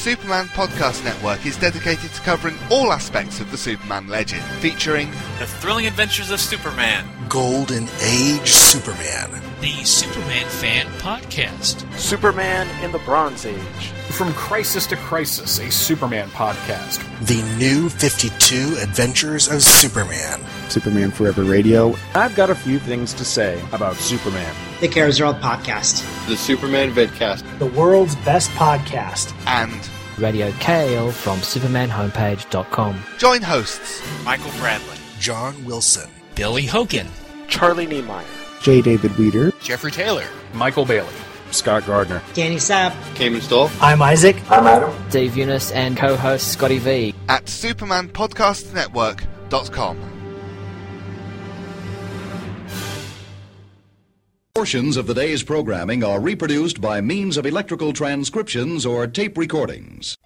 Superman Podcast Network is dedicated to covering all aspects of the Superman legend, featuring The Thrilling Adventures of Superman. Golden Age Superman. the Superman Fan Podcast. Superman in the Bronze Age. From Crisis to Crisis, a Superman podcast. The New 52 Adventures of Superman. Superman Forever Radio. I've got a few things to say about Superman. The Cares World Podcast. The Superman Vidcast. The world's best podcast. and Radio KAL from SupermanHomepage.com. join hosts Michael Bradley. John Wilson. Billy Hogan. Charlie Niemeyer. J. David Weeder. Jeffrey Taylor. Michael Bailey. Scott Gardner. Danny Sapp. Cayman Stoll. I'm Isaac. I'm Adam. Dave Eunice and co-host Scotty V. at supermanpodcastnetwork.com. Portions of the day's programming are reproduced by means of electrical transcriptions or tape recordings.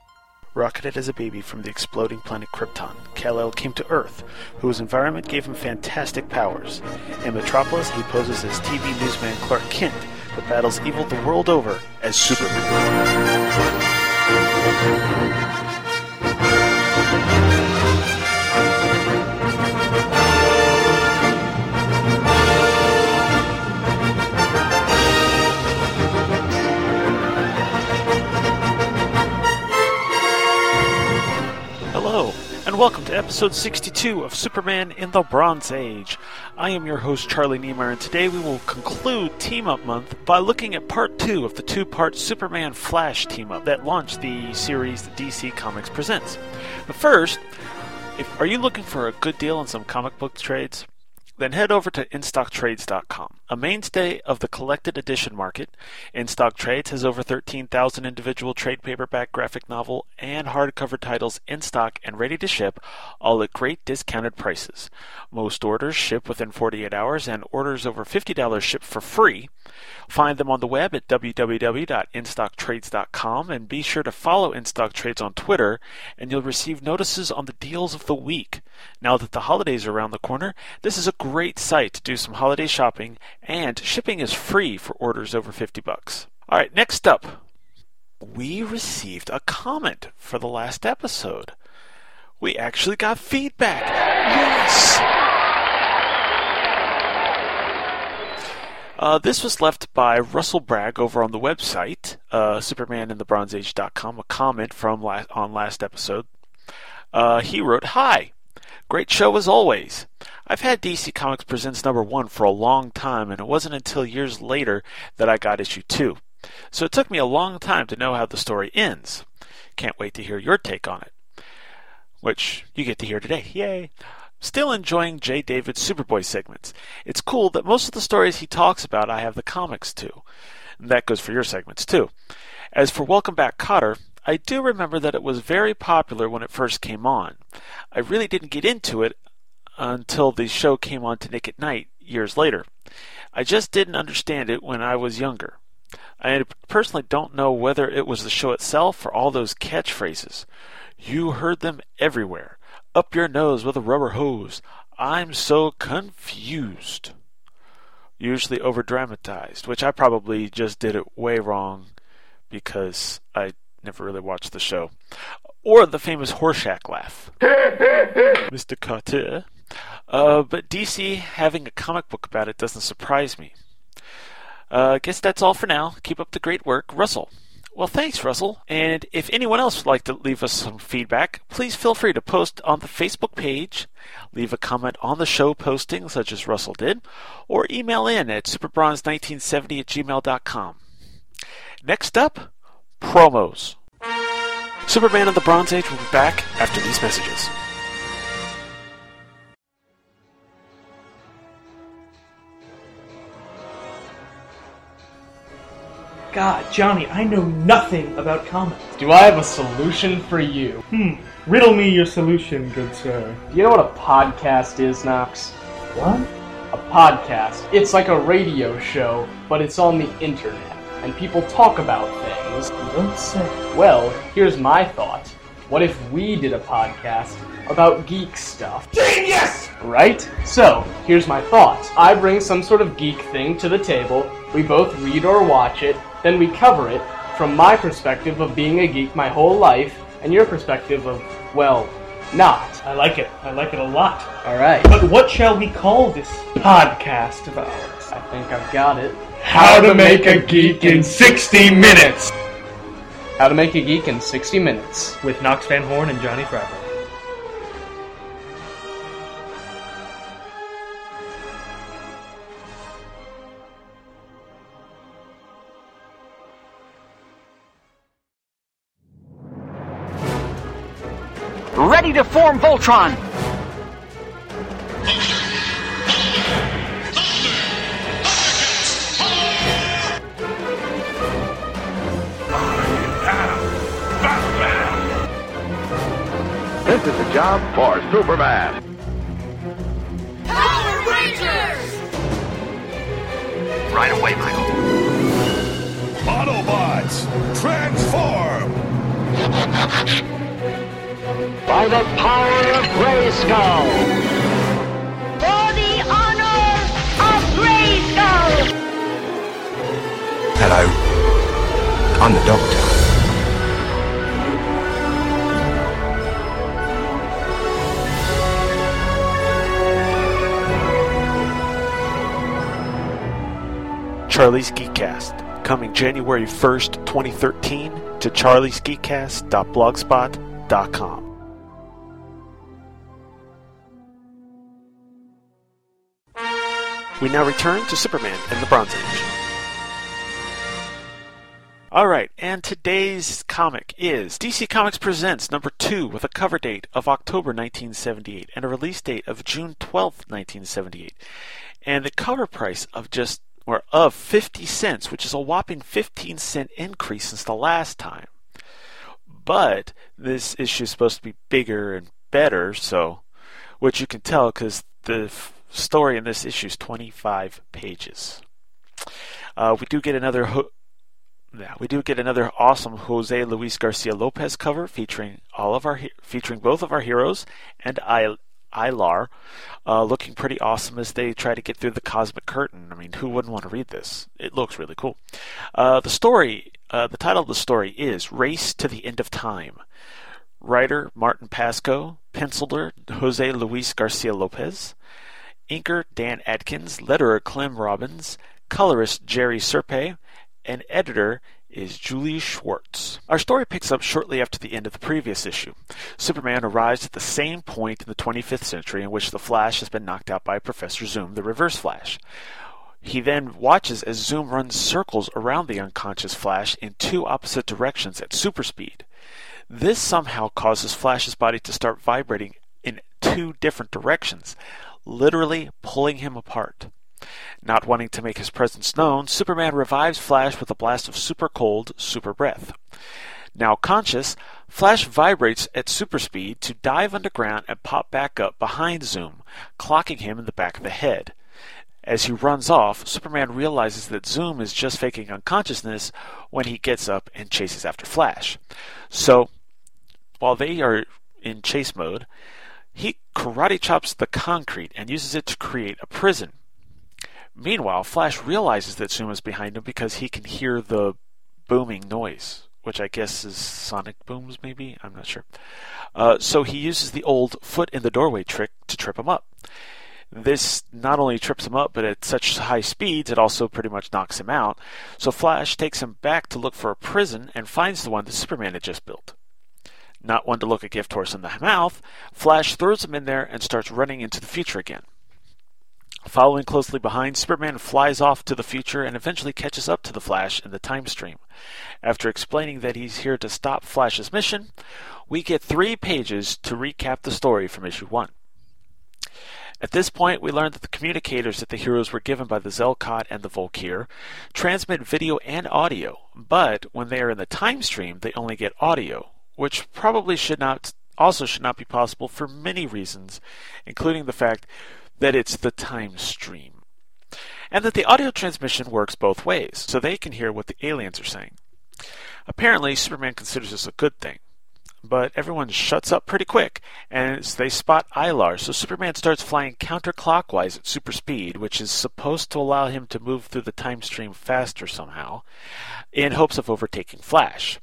Rocketed as a baby from the exploding planet Krypton, Kal-El came to Earth, whose environment gave him fantastic powers. In Metropolis, he poses as TV newsman Clark Kent, but battles evil the world over as Superman. And welcome to episode 62 of Superman in the Bronze Age. I am your host, Charlie Niemeyer, and today we will conclude Team Up Month by looking at part two of the two part Superman Flash team up that launched the series that DC Comics presents. But first, if, are you looking for a good deal on some comic book trades? Then head over to InStockTrades.com. A mainstay of the collected edition market, InStock Trades has over 13,000 individual trade paperback, graphic novel, and hardcover titles in stock and ready to ship, all at great discounted prices. Most orders ship within 48 hours, and orders over $50 ship for free. Find them on the web at www.instocktrades.com and be sure to follow InStock Trades on Twitter, and you'll receive notices on the deals of the week. Now that the holidays are around the corner, this is a great site to do some holiday shopping, and shipping is free for orders over 50 bucks. All right, next up, we received a comment for the last episode. We actually got feedback. Yes. Uh, this was left by Russell Bragg over on the website, uh, a comment from la- on last episode. Uh, he wrote, Hi! Great show as always. I've had DC Comics Presents number one for a long time, and it wasn't until years later that I got issue two. So it took me a long time to know how the story ends. Can't wait to hear your take on it. Which you get to hear today. Yay! Still enjoying J. David's Superboy segments. It's cool that most of the stories he talks about I have the comics to. And that goes for your segments too. As for Welcome Back Kotter, I do remember that it was very popular when it first came on. I really didn't get into it until the show came on to Nick at Nite years later. I just didn't understand it when I was younger. I personally don't know whether it was the show itself or all those catchphrases. You heard them everywhere. Up your nose with a rubber hose. I'm so confused. Usually over dramatized, which I probably just did it way wrong because I never really watched the show. Or the famous Horshack laugh. Mr. Carter. Uh, but DC having a comic book about it doesn't surprise me. Uh, I guess that's all for now. Keep up the great work, Russell. Well, thanks, Russell. And if anyone else would like to leave us some feedback, please feel free to post on the Facebook page, leave a comment on the show posting, such as Russell did, or email in at superbronze1970 at gmail.com. Next up, promos. Superman of the Bronze Age will be back after these messages. God, Johnny, I know nothing about comics. Do I have a solution for you? Hmm. Riddle me your solution, good sir. Do you know what a podcast is, Knox? What? A podcast. It's like a radio show, but it's on the internet. And people talk about things. Don't say. Well, here's my thought. What if we did a podcast about geek stuff? Genius! Right? So, here's my thought. I bring some sort of geek thing to the table, we both read or watch it, then we cover it from my perspective of being a geek my whole life, and your perspective of, well, not. I like it. I like it a lot. Alright. But what shall we call this podcast of ours? I think I've got it. How to make a geek in 60 minutes! How to make a geek in 60 minutes. With Knox Van Horn and Johnny Fravor. To form Voltron! This is a job for Superman. Power Rangers! Right away, Michael. Autobots, transform! By the power of Grayskull! For the honor of Grayskull! Hello. I'm the Doctor. Charlie's Geekcast, coming January 1st, 2013 to charliesgeekcast.blogspot.com. We now return to Superman and the Bronze Age. Alright, and today's comic is DC Comics Presents number 2 with a cover date of October 1978 and a release date of June 12, 1978. And the cover price of just or of 50 cents, which is a whopping 15 cent increase since the last time. But this issue is supposed to be bigger and better, so which you can tell because the story in this issue is 25 pages. Uh, we do get another. Ho- yeah, we do get another awesome Jose Luis Garcia Lopez cover featuring all of our he- featuring both of our heroes and I Ilar, uh, looking pretty awesome as they try to get through the cosmic curtain. I mean, who wouldn't want to read this? It looks really cool. Uh, the story, uh, the title of the story is Race to the End of Time. Writer Martin Pasko, penciler Jose Luis Garcia Lopez, inker Dan Adkins, letterer Clem Robins, colorist Jerry Serpe, and editor is Julie Schwartz. Our story picks up shortly after the end of the previous issue. Superman arrives at the same point in the 25th century in which the Flash has been knocked out by Professor Zoom, the Reverse Flash. He then watches as Zoom runs circles around the unconscious Flash in two opposite directions at super speed. This somehow causes Flash's body to start vibrating in two different directions, literally pulling him apart. Not wanting to make his presence known, Superman revives Flash with a blast of super cold, super breath. Now conscious, Flash vibrates at super speed to dive underground and pop back up behind Zoom, clocking him in the back of the head. As he runs off, Superman realizes that Zoom is just faking unconsciousness when he gets up and chases after Flash. So, while they are in chase mode, he karate chops the concrete and uses it to create a prison. Meanwhile, Flash realizes that Zoom is behind him because he can hear the booming noise, which I guess is sonic booms, maybe? I'm not sure. Uh, so he uses the old foot in the doorway trick to trip him up. This not only trips him up, but at such high speeds, it also pretty much knocks him out. So Flash takes him back to look for a prison and finds the one that Superman had just built. Not one to look a gift horse in the mouth, Flash throws him in there and starts running into the future again. Following closely behind, Superman flies off to the future and eventually catches up to the Flash in the time stream. After explaining that he's here to stop Flash's mission, we get three pages to recap the story from issue 1. At this point, we learn that the communicators that the heroes were given by the Zelkot and the Volkir transmit video and audio, but when they are in the time stream, they only get audio, which probably should not also should not be possible for many reasons, including the fact that it's the time stream. And that the audio transmission works both ways, so they can hear what the aliens are saying. Apparently, Superman considers this a good thing. But everyone shuts up pretty quick, and they spot Ilar, so Superman starts flying counterclockwise at super speed, which is supposed to allow him to move through the time stream faster somehow, in hopes of overtaking Flash.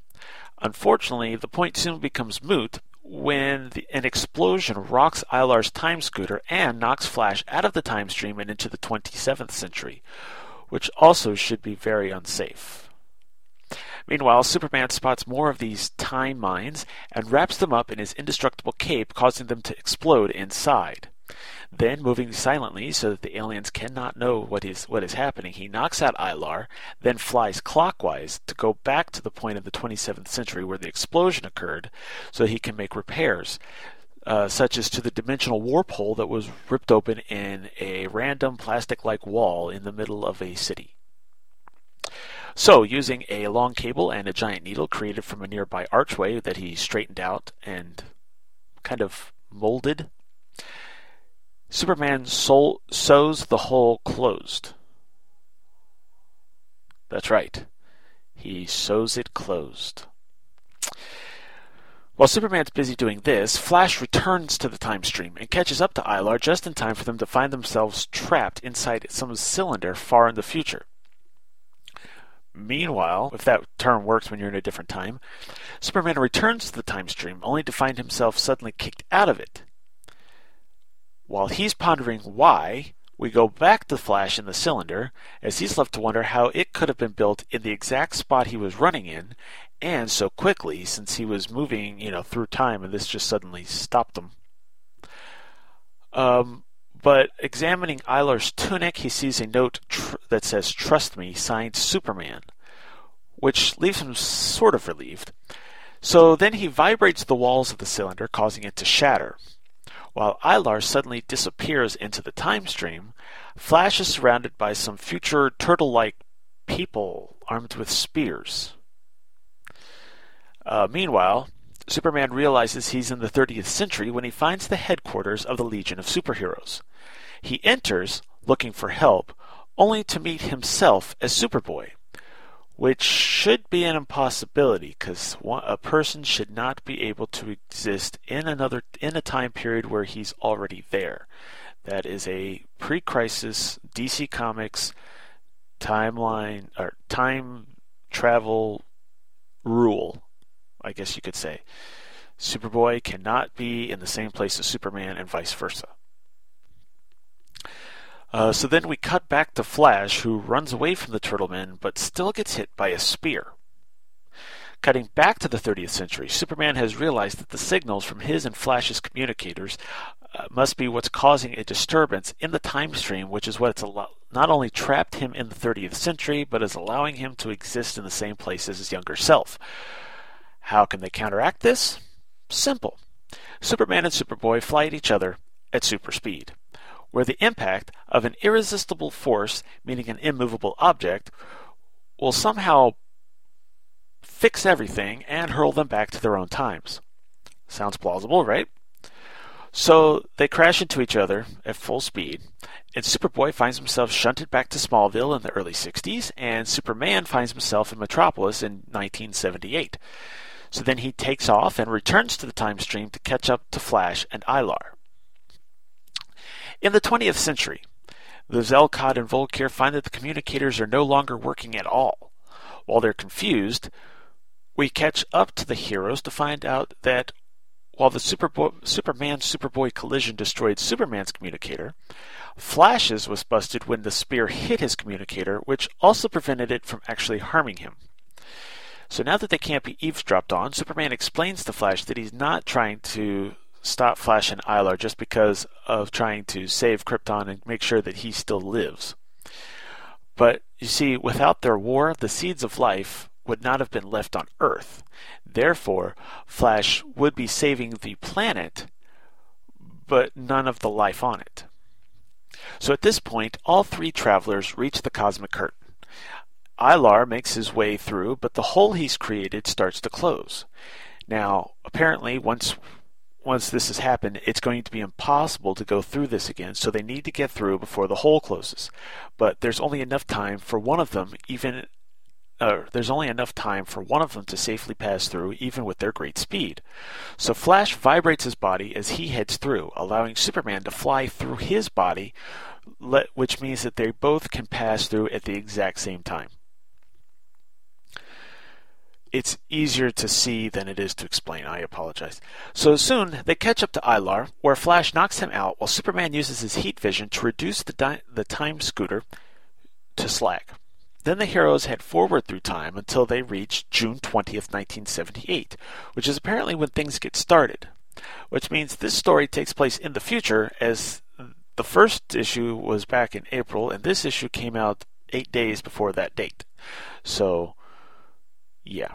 Unfortunately, the point soon becomes moot when the, an explosion rocks Ilar's time scooter and knocks Flash out of the time stream and into the 27th century, which also should be very unsafe. Meanwhile, Superman spots more of these time mines and wraps them up in his indestructible cape, causing them to explode inside. Then, moving silently so that the aliens cannot know what is what is happening, he knocks out Ilar, then flies clockwise to go back to the point of the 27th century where the explosion occurred, so he can make repairs, uh, such as to the dimensional warp hole that was ripped open in a random plastic-like wall in the middle of a city. So, using a long cable and a giant needle created from a nearby archway that he straightened out and kind of molded, Superman sews the hole closed. That's right. He sews it closed. While Superman's busy doing this, Flash returns to the time stream and catches up to Ilar just in time for them to find themselves trapped inside some cylinder far in the future. Meanwhile, if that term works when you're in a different time, Superman returns to the time stream only to find himself suddenly kicked out of it. While he's pondering why, we go back to Flash in the cylinder, as he's left to wonder how it could have been built in the exact spot he was running in, and so quickly since he was moving, you know, through time and this just suddenly stopped him. Um, but examining Ilar's tunic, he sees a note tr- that says, Trust me, signed Superman, which leaves him sort of relieved. So then he vibrates the walls of the cylinder, causing it to shatter. While Ilar suddenly disappears into the time stream, Flash is surrounded by some future turtle like people armed with spears. Uh, meanwhile, Superman realizes he's in the 30th century when he finds the headquarters of the Legion of Superheroes. He enters, looking for help, only to meet himself as Superboy, which should be an impossibility because a person should not be able to exist in another in a time period where he's already there. That is a pre-crisis DC Comics timeline or time travel rule, I guess you could say. Superboy cannot be in the same place as Superman and vice versa. Uh, so then we cut back to Flash, who runs away from the Turtlemen but still gets hit by a spear. Cutting back to the 30th century, Superman has realized that the signals from his and Flash's communicators uh, must be what's causing a disturbance in the time stream, which is what's al- not only trapped him in the 30th century, but is allowing him to exist in the same place as his younger self. How can they counteract this? Simple. Superman and Superboy fly at each other at super speed where the impact of an irresistible force, meaning an immovable object, will somehow fix everything and hurl them back to their own times. Sounds plausible, right? So they crash into each other at full speed, and Superboy finds himself shunted back to Smallville in the early 60s, and Superman finds himself in Metropolis in 1978. So then he takes off and returns to the time stream to catch up to Flash and Ilar. In the 20th century, the Zelkot and Volkir find that the communicators are no longer working at all. While they're confused, we catch up to the heroes to find out that while the Superboy, Superman Superboy collision destroyed Superman's communicator, Flash's was busted when the spear hit his communicator, which also prevented it from actually harming him. So now that they can't be eavesdropped on, Superman explains to Flash that he's not trying to stop Flash and Ilar just because of trying to save Krypton and make sure that he still lives. But you see, without their war, the seeds of life would not have been left on Earth. Therefore, Flash would be saving the planet, but none of the life on it. So at this point, all three travelers reach the cosmic curtain. Ilar makes his way through, but the hole he's created starts to close. Now, apparently, once once this has happened, it's going to be impossible to go through this again, so they need to get through before the hole closes. But there's only enough time for one of them, even uh, there's only enough time for one of them to safely pass through, even with their great speed. So Flash vibrates his body as he heads through, allowing Superman to fly through his body, which means that they both can pass through at the exact same time it's easier to see than it is to explain. I apologize. So soon, they catch up to Ilar, where Flash knocks him out while Superman uses his heat vision to reduce the, di- the time scooter to slag. Then the heroes head forward through time until they reach June 20th, 1978, which is apparently when things get started. Which means this story takes place in the future, as the first issue was back in April, and this issue came out eight days before that date. So, yeah.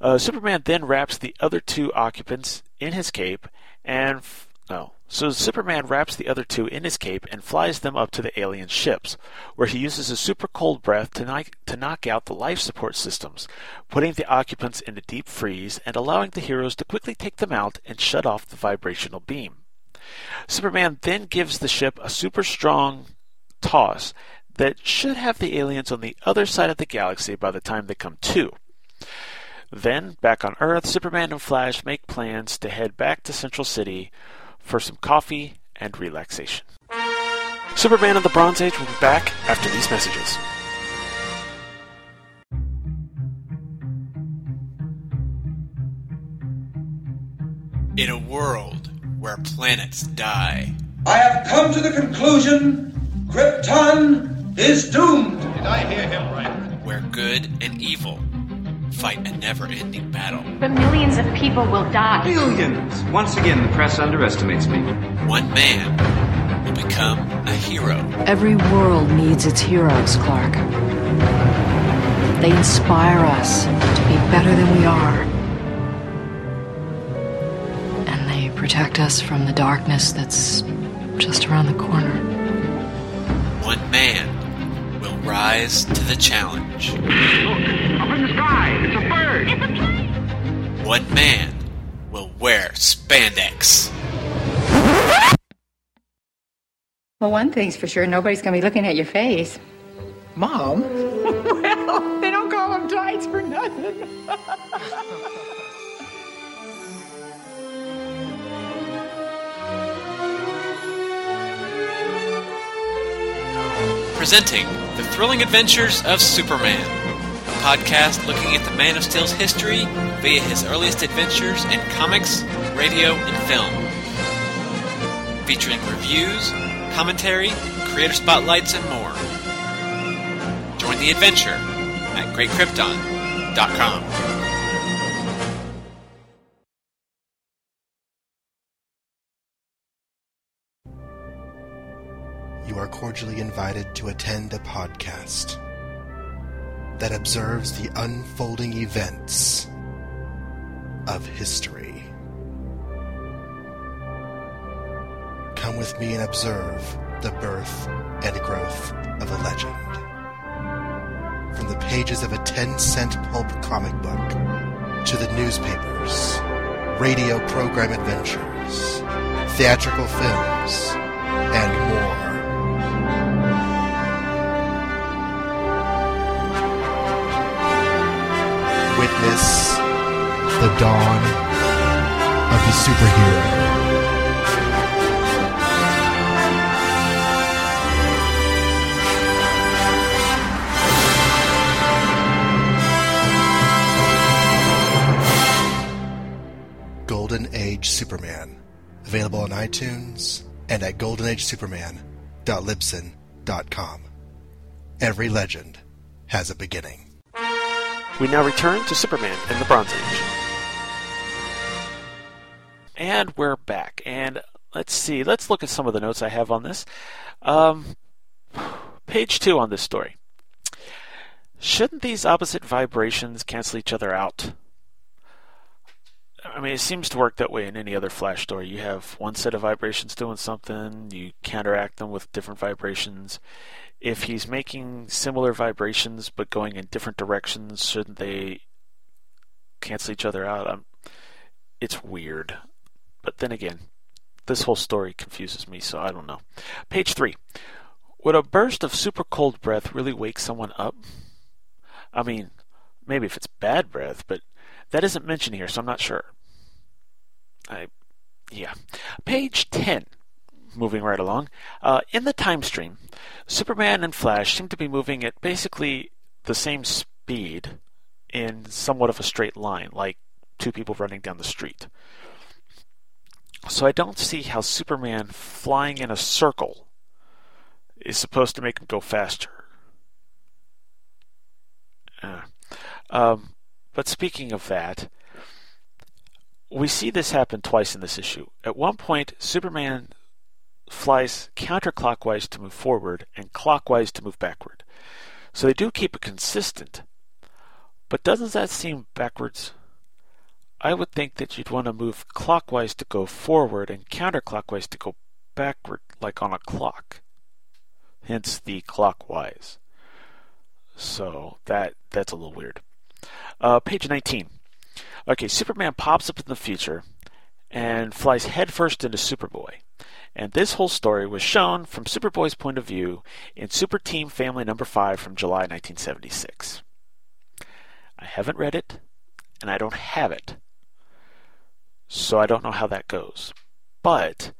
Uh, Superman then wraps the other two occupants in his cape and. F- no. So Superman wraps the other two in his cape and flies them up to the alien ships, where he uses a super cold breath to knock, to knock out the life support systems, putting the occupants in a deep freeze and allowing the heroes to quickly take them out and shut off the vibrational beam. Superman then gives the ship a super strong toss that should have the aliens on the other side of the galaxy by the time they come to. Then, back on Earth, Superman and Flash make plans to head back to Central City for some coffee and relaxation. Superman of the Bronze Age will be back after these messages. In a world where planets die, I have come to the conclusion Krypton is doomed. Did I hear him right? Where good and evil fight a never ending battle. But millions of people will die. Millions! Once again, the press underestimates me. One man will become a hero. Every world needs its heroes, Clark. They inspire us to be better than we are. And they protect us from the darkness that's just around the corner. One man will rise to the challenge. Look, the sky, it's a bird. It's a plane. One man will wear spandex. Well, one thing's for sure, nobody's going to be looking at your face. Mom? well, they don't call them tights for nothing. Presenting The Thrilling Adventures of Superman, a podcast looking at the Man of Steel's history via his earliest adventures in comics, radio, and film. Featuring reviews, commentary, creator spotlights, and more. Join the adventure at greatkrypton.com. You are cordially invited to attend a podcast that observes the unfolding events of history. Come with me and observe the birth and growth of a legend. From the pages of a 10 cent pulp comic book to the newspapers, radio program adventures, theatrical films, and more. Witness the dawn of the superhero. Golden Age Superman. Available on iTunes and at goldenagesuperman.libsyn.com. Every legend has a beginning. We now return to Superman in the Bronze Age. And we're back. And let's see, let's look at some of the notes I have on this. Um, page two on this story. Shouldn't these opposite vibrations cancel each other out? I mean, it seems to work that way in any other Flash story. You have one set of vibrations doing something, you counteract them with different vibrations. If he's making similar vibrations but going in different directions, shouldn't they cancel each other out? I'm, it's weird. But then again, this whole story confuses me, so I don't know. Page three. Would a burst of super cold breath really wake someone up? I mean, maybe if it's bad breath, but that isn't mentioned here, so I'm not sure. I, yeah. Page 10. Moving right along. Uh, in the time stream, Superman and Flash seem to be moving at basically the same speed in somewhat of a straight line, like two people running down the street. So I don't see how Superman flying in a circle is supposed to make him go faster. Uh, um, but speaking of that, we see this happen twice in this issue. At one point, Superman flies counterclockwise to move forward and clockwise to move backward. So they do keep it consistent. But doesn't that seem backwards? I would think that you'd want to move clockwise to go forward and counterclockwise to go backward, like on a clock. Hence the clockwise. So that that's a little weird. Uh, page 19. Okay, Superman pops up in the future and flies headfirst into Superboy. And this whole story was shown from Superboy's point of view in Super Team Family Number 5 from July 1976. I haven't read it, and I don't have it. So I don't know how that goes. But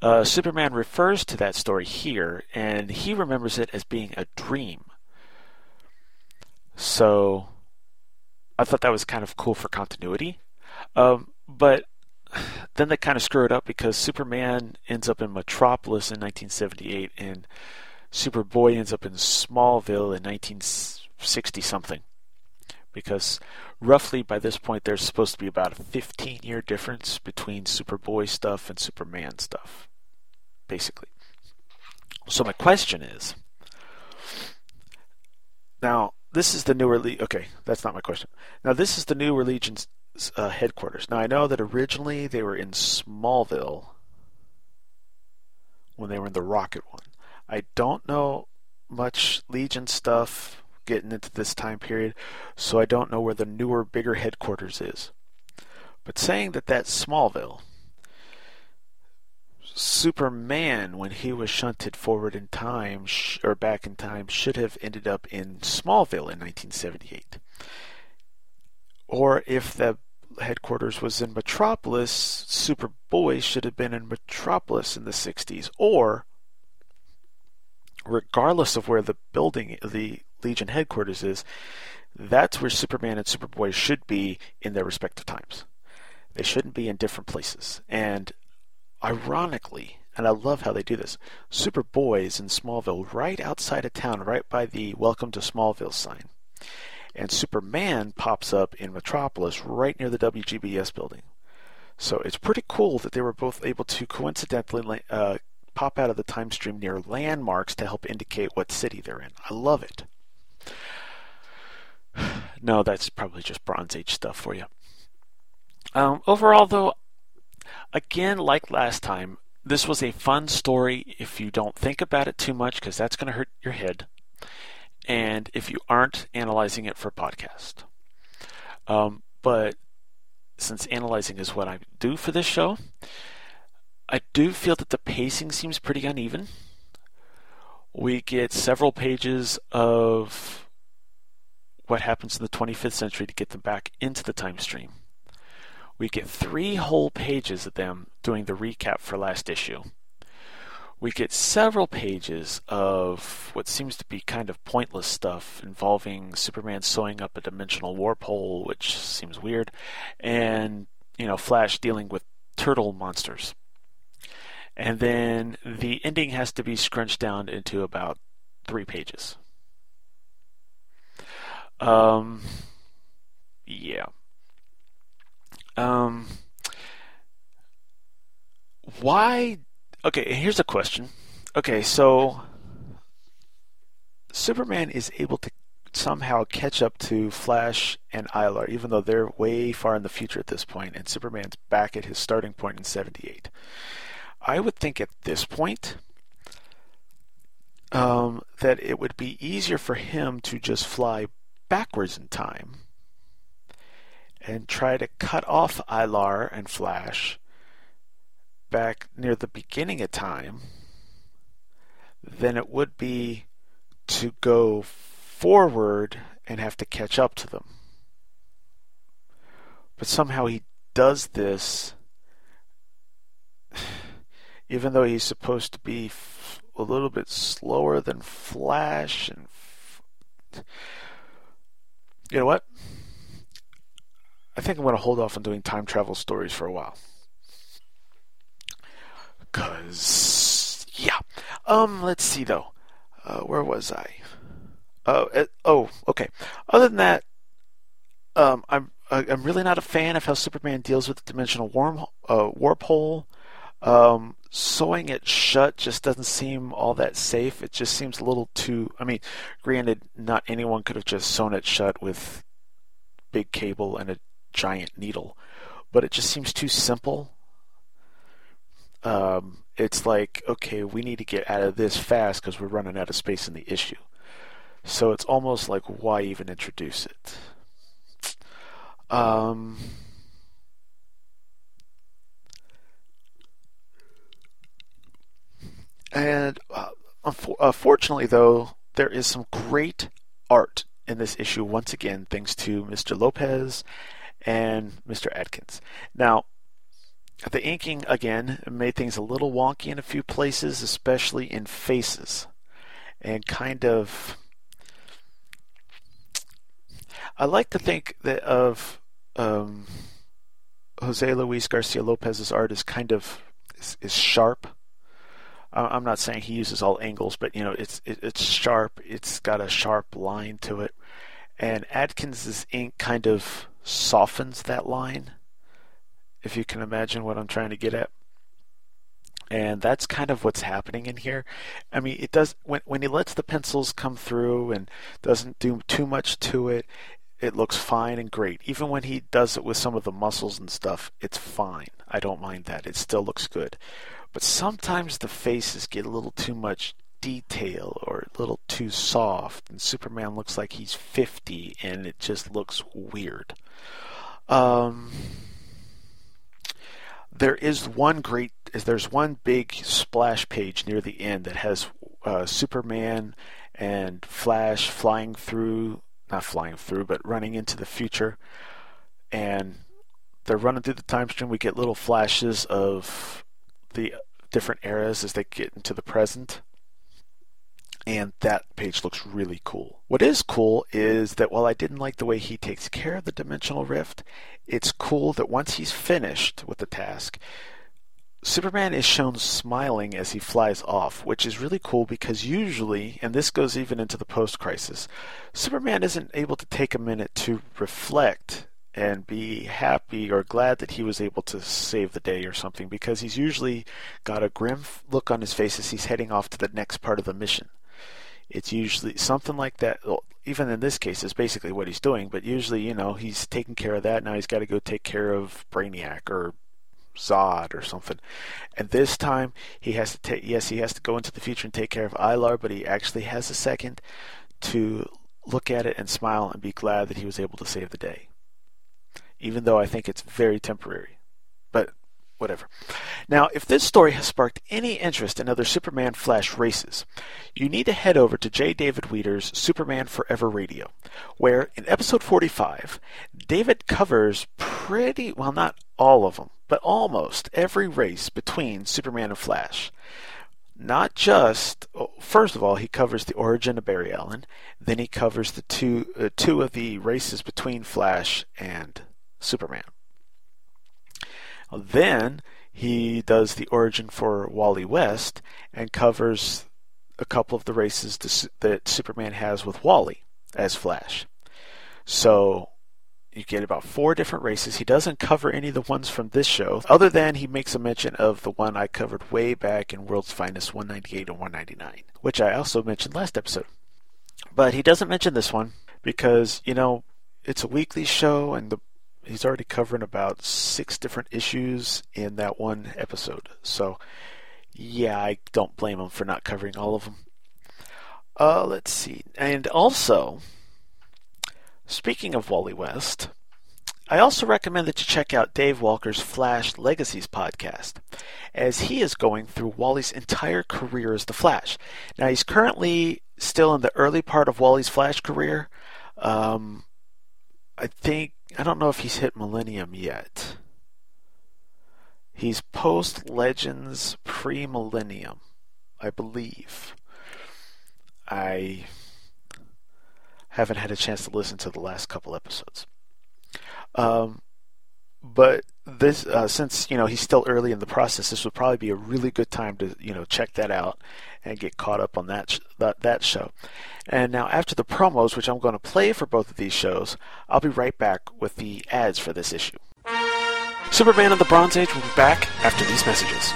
uh, Superman refers to that story here, and he remembers it as being a dream. So I thought that was kind of cool for continuity. Um, but then they kind of screw it up because Superman ends up in Metropolis in 1978 and Superboy ends up in Smallville in 1960 something. Because roughly by this point there's supposed to be about a 15 year difference between Superboy stuff and Superman stuff. Basically. So my question is now this is the newer Le- okay that's not my question now this is the newer legion's uh, headquarters. Now i know that originally they were in smallville when they were in the rocket one. I don't know much legion stuff getting into this time period so i don't know where the newer bigger headquarters is. But saying that that's smallville Superman, when he was shunted forward in time, sh- or back in time, should have ended up in Smallville in 1978. Or if the headquarters was in Metropolis, Superboy should have been in Metropolis in the 60s. Or, regardless of where the building, the Legion headquarters is, that's where Superman and Superboy should be in their respective times. They shouldn't be in different places. And Ironically, and I love how they do this, Superboy is in Smallville right outside of town, right by the Welcome to Smallville sign. And Superman pops up in Metropolis right near the WGBS building. So it's pretty cool that they were both able to coincidentally uh, pop out of the time stream near landmarks to help indicate what city they're in. I love it. No, that's probably just Bronze Age stuff for you. Um, overall, though, Again, like last time, this was a fun story if you don't think about it too much because that's going to hurt your head. And if you aren't analyzing it for podcast. Um, but since analyzing is what I do for this show, I do feel that the pacing seems pretty uneven. We get several pages of what happens in the 25th century to get them back into the time stream we get three whole pages of them doing the recap for last issue. We get several pages of what seems to be kind of pointless stuff involving Superman sewing up a dimensional warp hole, which seems weird, and you know Flash dealing with turtle monsters. And then the ending has to be scrunched down into about three pages. Um, yeah. Um, why? Okay, here's a question. Okay, so Superman is able to somehow catch up to Flash and Ilar, even though they're way far in the future at this point, and Superman's back at his starting point in 78. I would think at this point um, that it would be easier for him to just fly backwards in time and try to cut off Ilar and Flash back near the beginning of time than it would be to go forward and have to catch up to them. But somehow he does this, even though he's supposed to be a little bit slower than Flash. And you know what? I think I'm going to hold off on doing time travel stories for a while. Cause yeah, um, let's see though. Uh, where was I? Uh, oh, okay. Other than that, um, I'm I'm really not a fan of how Superman deals with the dimensional worm uh, warp hole. Um, sewing it shut just doesn't seem all that safe. It just seems a little too. I mean, granted, not anyone could have just sewn it shut with big cable and a giant needle, but it just seems too simple. Um, it's like, okay, we need to get out of this fast because we're running out of space in the issue. So it's almost like, why even introduce it? Um, and uh, unfortunately, though, there is some great art in this issue once again, thanks to Mr. Lopez and Mr. Adkins. Now, the inking again made things a little wonky in a few places, especially in faces, and kind of I like to think that of um, Jose Luis Garcia Lopez's art is kind of is, is, sharp. I'm not saying he uses all angles, but you know it's it, it's sharp. It's got a sharp line to it, and Adkins's ink kind of softens that line. If you can imagine what I'm trying to get at. And that's kind of what's happening in here. I mean, it does when when he lets the pencils come through and doesn't do too much to it it looks fine and great. Even when he does it with some of the muscles and stuff, it's fine. I don't mind that. It still looks good. But sometimes the faces get a little too much detail or a little too soft, and Superman looks like he's 50 and it just looks weird. Um, there is one great, there's one big splash page near the end that has uh, Superman and Flash flying through not flying through, but running into the future. And they're running through the time stream. We get little flashes of the different eras as they get into the present. And that page looks really cool. What is cool is that while I didn't like the way he takes care of the dimensional rift, it's cool that once he's finished with the task, Superman is shown smiling as he flies off, which is really cool because usually, and this goes even into the post crisis, Superman isn't able to take a minute to reflect and be happy or glad that he was able to save the day or something because he's usually got a grim look on his face as he's heading off to the next part of the mission. It's usually something like that. Even in this case, is basically what he's doing. But usually, you know, he's taking care of that. Now he's got to go take care of Brainiac or Zod or something. And this time he has to take yes, he has to go into the future and take care of Ilar, but he actually has a second to look at it and smile and be glad that he was able to save the day. Even though I think it's very temporary. Whatever. Now, if this story has sparked any interest in other Superman Flash races, you need to head over to J. David Weeder's Superman Forever Radio, where in episode 45, David covers pretty, well, not all of them, but almost every race between Superman and Flash. Not just, oh, first of all, he covers the origin of Barry Allen, then he covers the two, uh, two of the races between Flash and Superman. Then he does the origin for Wally West and covers a couple of the races that Superman has with Wally as Flash. So you get about four different races. He doesn't cover any of the ones from this show, other than he makes a mention of the one I covered way back in World's Finest 198 and 199, which I also mentioned last episode. But he doesn't mention this one because you know it's a weekly show and the he's already covering about six different issues in that one episode. So yeah, I don't blame him for not covering all of them. Uh, let's see, and also speaking of Wally West. I also recommend that you check out Dave Walker's Flash Legacies podcast, as he is going through Wally's entire career as the Flash. Now, he's currently still in the early part of Wally's Flash career. Um, I think, I don't know if he's hit Millennium yet. He's post Legends pre Millennium, I believe. I haven't had a chance to listen to the last couple episodes. Um, but this, uh, since you know he's still early in the process, this would probably be a really good time to you know check that out and get caught up on that sh- that, that show. And now after the promos, which I'm going to play for both of these shows, I'll be right back with the ads for this issue. Superman of the Bronze Age will be back after these messages.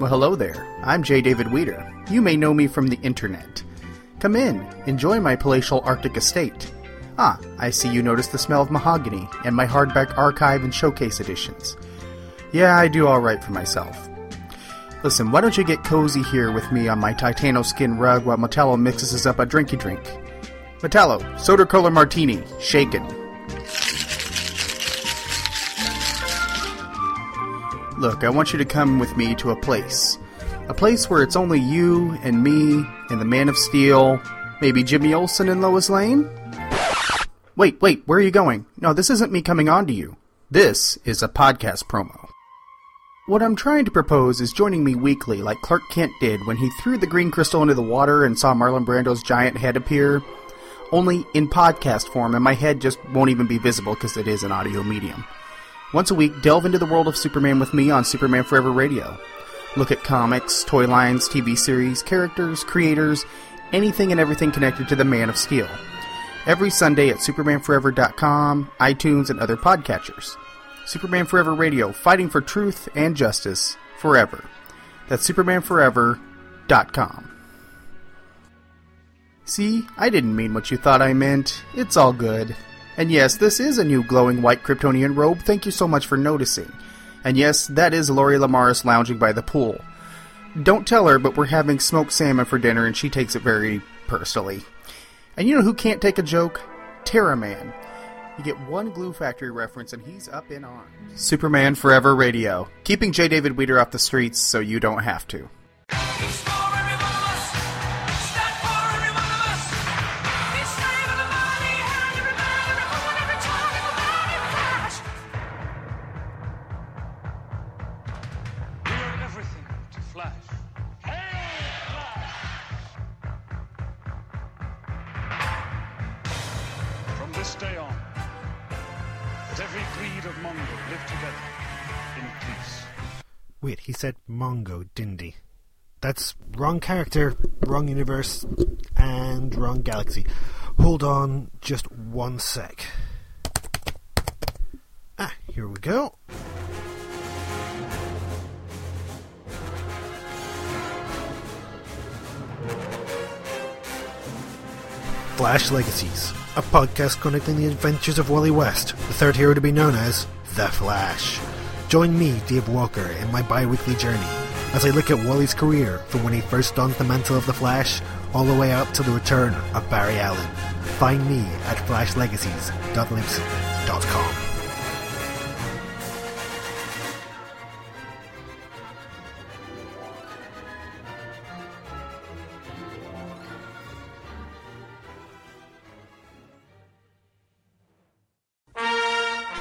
Well, hello there. I'm J. David Weter. You may know me from the internet. Come in, enjoy my palatial Arctic estate. Ah, I see you noticed the smell of mahogany and my hardback archive and showcase editions. Yeah, I do alright for myself. Listen, why don't you get cozy here with me on my Titano skin rug while Metallo mixes us up a drinky drink? Metallo, soda cola martini, shaken. Look, I want you to come with me to a place. A place where it's only you and me and the Man of Steel, maybe Jimmy Olsen and Lois Lane? Wait, wait, where are you going? No, this isn't me coming on to you. This is a podcast promo. What I'm trying to propose is joining me weekly like Clark Kent did when he threw the green crystal into the water and saw Marlon Brando's giant head appear. Only in podcast form, and my head just won't even be visible because it is an audio medium. Once a week, delve into the world of Superman with me on Superman Forever Radio. Look at comics, toy lines, TV series, characters, creators, anything and everything connected to the Man of Steel. Every Sunday at SupermanForever.com, iTunes, and other podcatchers. Superman Forever Radio, fighting for truth and justice forever. That's SupermanForever.com. See, I didn't mean what you thought I meant. It's all good. And yes, this is a new glowing white Kryptonian robe. Thank you so much for noticing. And yes, that is Lori Lemaris lounging by the pool. Don't tell her, but we're having smoked salmon for dinner and she takes it very personally. And you know who can't take a joke? Terra Man. You get one Glue Factory reference and he's up in arms. Superman Forever Radio. Keeping J. David Weter off the streets so you don't have to. Mongo, didn't? That's wrong character, wrong universe, and wrong galaxy. Hold on just one sec. Ah, here we go. Flash Legacies, a podcast connecting the adventures of Wally West, the third hero to be known as The Flash. Join me, Dave Walker, in my bi weekly journey as I look at Wally's career from when he first donned the mantle of The Flash all the way up to the return of Barry Allen. Find me at flashlegacies.libsyn.com.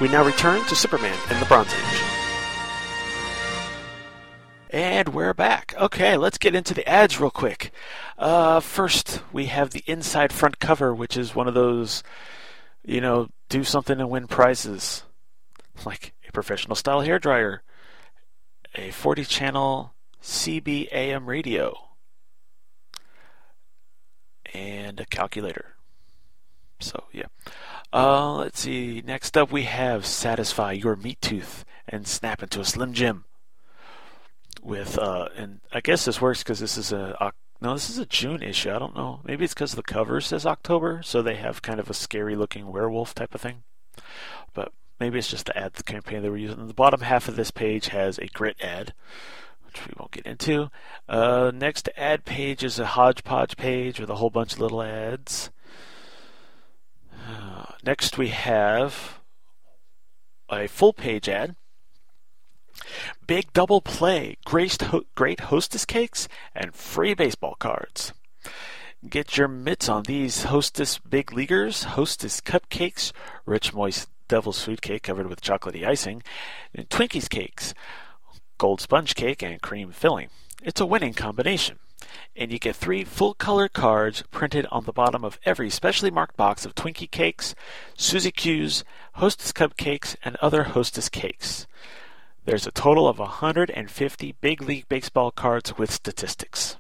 We now return to Superman in the Bronze Age. And we're back. Okay, let's get into the ads real quick. Uh, first, we have the inside front cover, which is one of those, you know, do something and win prizes. Like a professional style hair dryer, a 40 channel CB AM radio, and a calculator. So yeah. Uh, let's see. Next up, we have satisfy your meat tooth and snap into a slim Jim. With uh, and I guess this works because this is a no, this is a June issue. I don't know. Maybe it's because the cover says October, so they have kind of a scary looking werewolf type of thing. But maybe it's just the ad campaign they were using. The bottom half of this page has a grit ad, which we won't get into. Uh, next ad page is a hodgepodge page with a whole bunch of little ads. Uh, next we have a full page ad. Big double play, great, ho- great hostess cakes, and free baseball cards. Get your mitts on these Hostess Big Leaguers, Hostess Cupcakes, rich moist devil's food cake covered with chocolatey icing, and Twinkies cakes, gold sponge cake, and cream filling. It's a winning combination. And you get three full color cards printed on the bottom of every specially marked box of Twinkie cakes, Suzy Q's, Hostess cupcakes, and other Hostess cakes. There's a total of 150 Big League Baseball cards with statistics.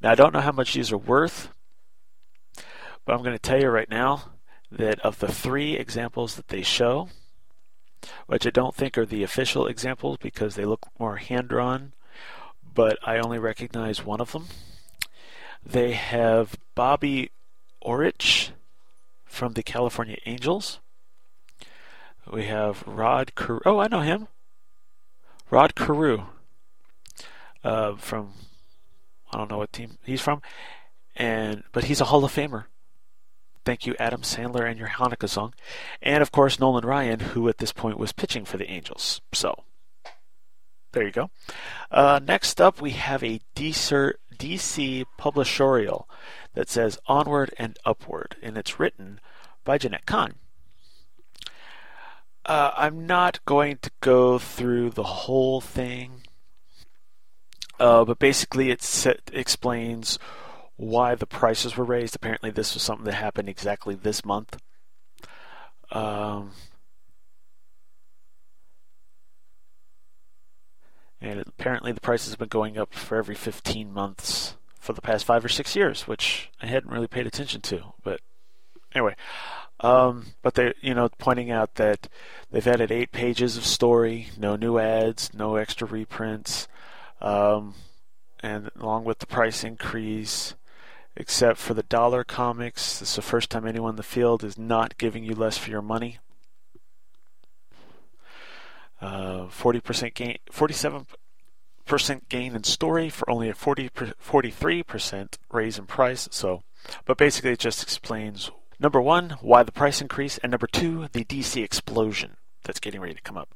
Now, I don't know how much these are worth, but I'm going to tell you right now that of the three examples that they show, which I don't think are the official examples because they look more hand drawn, but I only recognize one of them. They have Bobby Grich from the California Angels. We have Rod Carew. Oh, I know him. Rod Carew uh, from I don't know what team he's from, and but he's a Hall of Famer. Thank you, Adam Sandler, and your Hanukkah song. And of course, Nolan Ryan, who at this point was pitching for the Angels. So, there you go. Uh, next up, we have a DC, DC publishorial that says Onward and Upward, and it's written by Jenette Kahn. Uh, I'm not going to go through the whole thing, uh, but basically it set, explains why the prices were raised. Apparently, this was something that happened exactly this month. Um, and apparently, the prices have been going up for every 15 months for the past five or six years, which I hadn't really paid attention to. But anyway, um, but they, you know, pointing out that they've added eight pages of story, no new ads, no extra reprints, um, and along with the price increase, except for the dollar comics. This is the first time anyone in the field is not giving you less for your money. Uh, 40% gain, 47% gain in story for only a 40, 43% raise in price. So, but basically it just explains number one, why the price increase, and number two, the DC explosion that's getting ready to come up,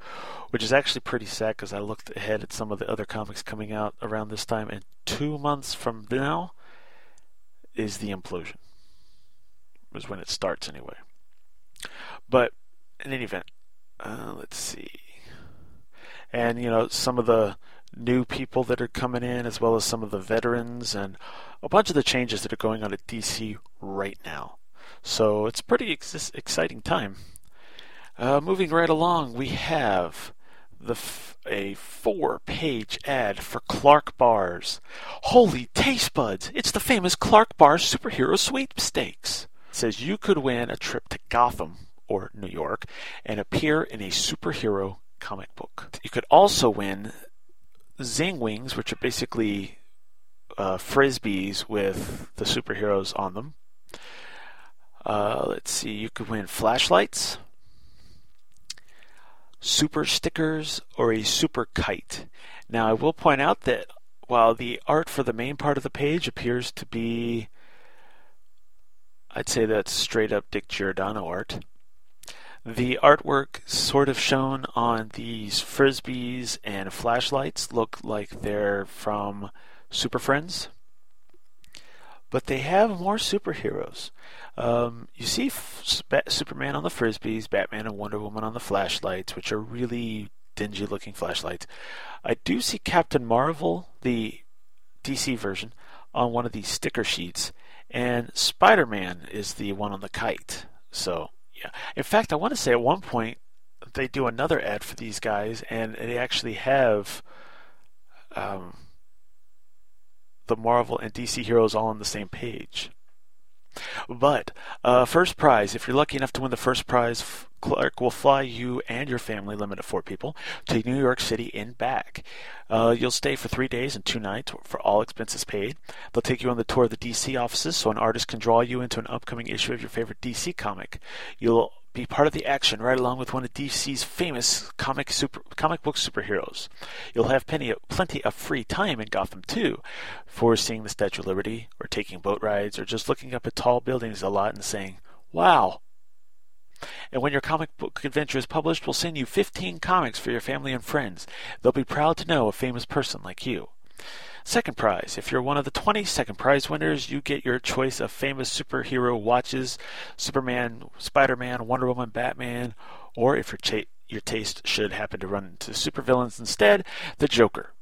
which is actually pretty sad because I looked ahead at some of the other comics coming out around this time, and two months from now, is the implosion. Was when it starts anyway. But in any event, uh, let's see. And you know some of the new people that are coming in, as well as some of the veterans, and a bunch of the changes that are going on at DC right now. So it's a pretty ex- exciting time. Uh, moving right along, we have the f- a four-page ad for Clark Bars. Holy taste buds! It's the famous Clark Bars superhero sweepstakes. It says you could win a trip to Gotham or New York and appear in a superhero comic book. You could also win Zing Wings, which are basically uh, frisbees with the superheroes on them. Uh, let's see, you could win flashlights, super stickers, or a super kite. Now, I will point out that while the art for the main part of the page appears to be, I'd say that's straight up Dick Giordano art, the artwork sort of shown on these frisbees and flashlights look like they're from Super Friends but they have more superheroes. Um, you see F- Superman on the frisbees, Batman and Wonder Woman on the flashlights, which are really dingy looking flashlights. I do see Captain Marvel, the DC version, on one of these sticker sheets, and Spider Man is the one on the kite. So, yeah. In fact, I want to say at one point they do another ad for these guys, and they actually have. Um, the Marvel and DC heroes all on the same page. But uh, first prize, if you're lucky enough to win the first prize, Clark will fly you and your family, limit of four people, to New York City and back. Uh, you'll stay for three days and two nights for all expenses paid. They'll take you on the tour of the DC offices so an artist can draw you into an upcoming issue of your favorite DC comic. You'll be part of the action right along with one of DC's famous comic super comic book superheroes. You'll have plenty of, plenty of free time in Gotham too, for seeing the Statue of Liberty, or taking boat rides, or just looking up at tall buildings a lot and saying, "Wow." And when your comic book adventure is published, we'll send you 15 comics for your family and friends. They'll be proud to know a famous person like you. Second prize. If you're one of the 20 second prize winners, you get your choice of famous superhero watches Superman, Spider Man, Wonder Woman, Batman, or if your, your taste should happen to run into supervillains instead, the Joker.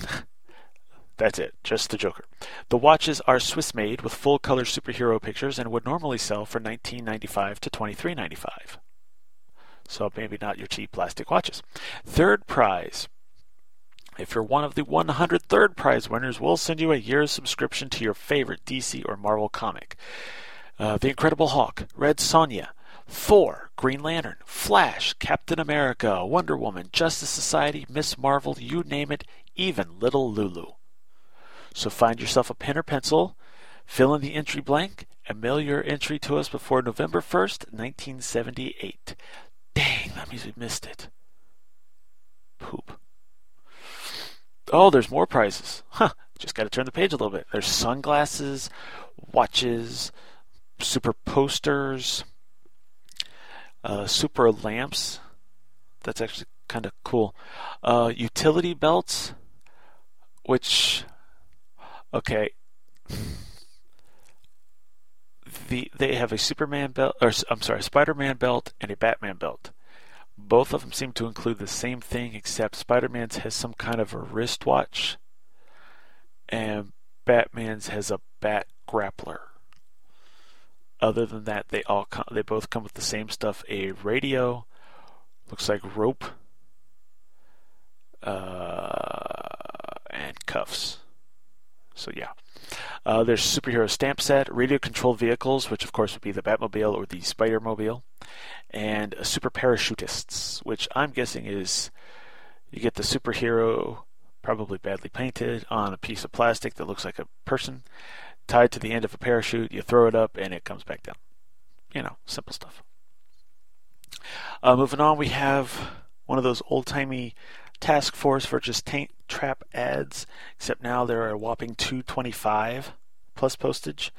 That's it, just the Joker. The watches are Swiss made with full color superhero pictures and would normally sell for $19.95 to $23.95. So maybe not your cheap plastic watches. Third prize if you're one of the 103rd prize winners, we'll send you a year's subscription to your favorite DC or Marvel comic. Uh, the Incredible Hulk, Red Sonja, Thor, Green Lantern, Flash, Captain America, Wonder Woman, Justice Society, Miss Marvel, you name it, even Little Lulu. So find yourself a pen or pencil, fill in the entry blank, and mail your entry to us before November 1st, 1978. Dang, that means we missed it. Poop. Oh, there's more prizes. Huh. Just got to turn the page a little bit. There's sunglasses, watches, super posters, uh, super lamps. That's actually kind of cool. Uh, utility belts, which, okay. The, they have a Superman belt, or I'm sorry, Spider-Man belt and a Batman belt. Both of them seem to include the same thing, except Spider Man's has some kind of a wristwatch, and Batman's has a bat grappler. Other than that, they all come, they both come with the same stuff: a radio, looks like rope, uh, and cuffs. So yeah. Uh, there's superhero stamp set, radio controlled vehicles, which of course would be the Batmobile or the Spider Mobile, and super parachutists, which I'm guessing is you get the superhero, probably badly painted, on a piece of plastic that looks like a person, tied to the end of a parachute. You throw it up and it comes back down. You know, simple stuff. Uh, moving on, we have one of those old timey task force for just taint trap ads, except now they're a whopping 225 plus postage.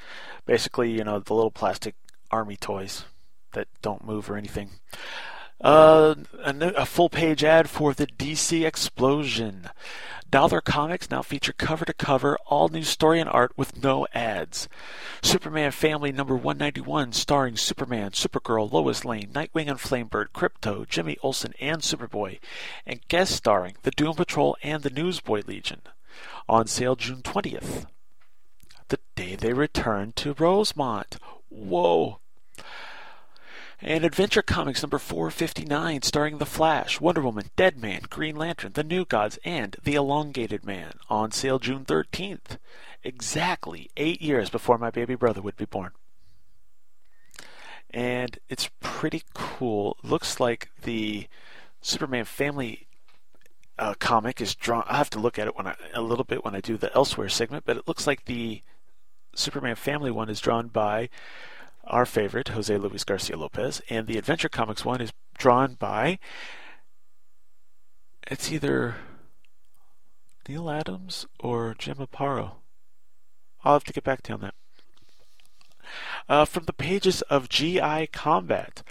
Basically, you know, the little plastic army toys that don't move or anything. Uh, a, a full page ad for the DC Explosion. Dollar Comics now feature cover to cover all new story and art with no ads. Superman Family number 191 starring Superman, Supergirl, Lois Lane, Nightwing and Flamebird, Krypto, Jimmy Olsen and Superboy, and guest starring the Doom Patrol and the Newsboy Legion. On sale June 20th. The day they return to Rosemont. Whoa! And Adventure Comics number 459, starring The Flash, Wonder Woman, Deadman, Green Lantern, The New Gods, and The Elongated Man, on sale June 13th, exactly eight years before my baby brother would be born. And it's pretty cool. Looks like the Superman family uh, comic is drawn. I have to look at it when I, a little bit when I do the elsewhere segment, but it looks like the Superman family one is drawn by our favorite, Jose Luis Garcia Lopez, and the Adventure Comics one is drawn by. It's either Neal Adams or Jim Aparo. I'll have to get back to you on that. Uh, from the pages of GI Combat,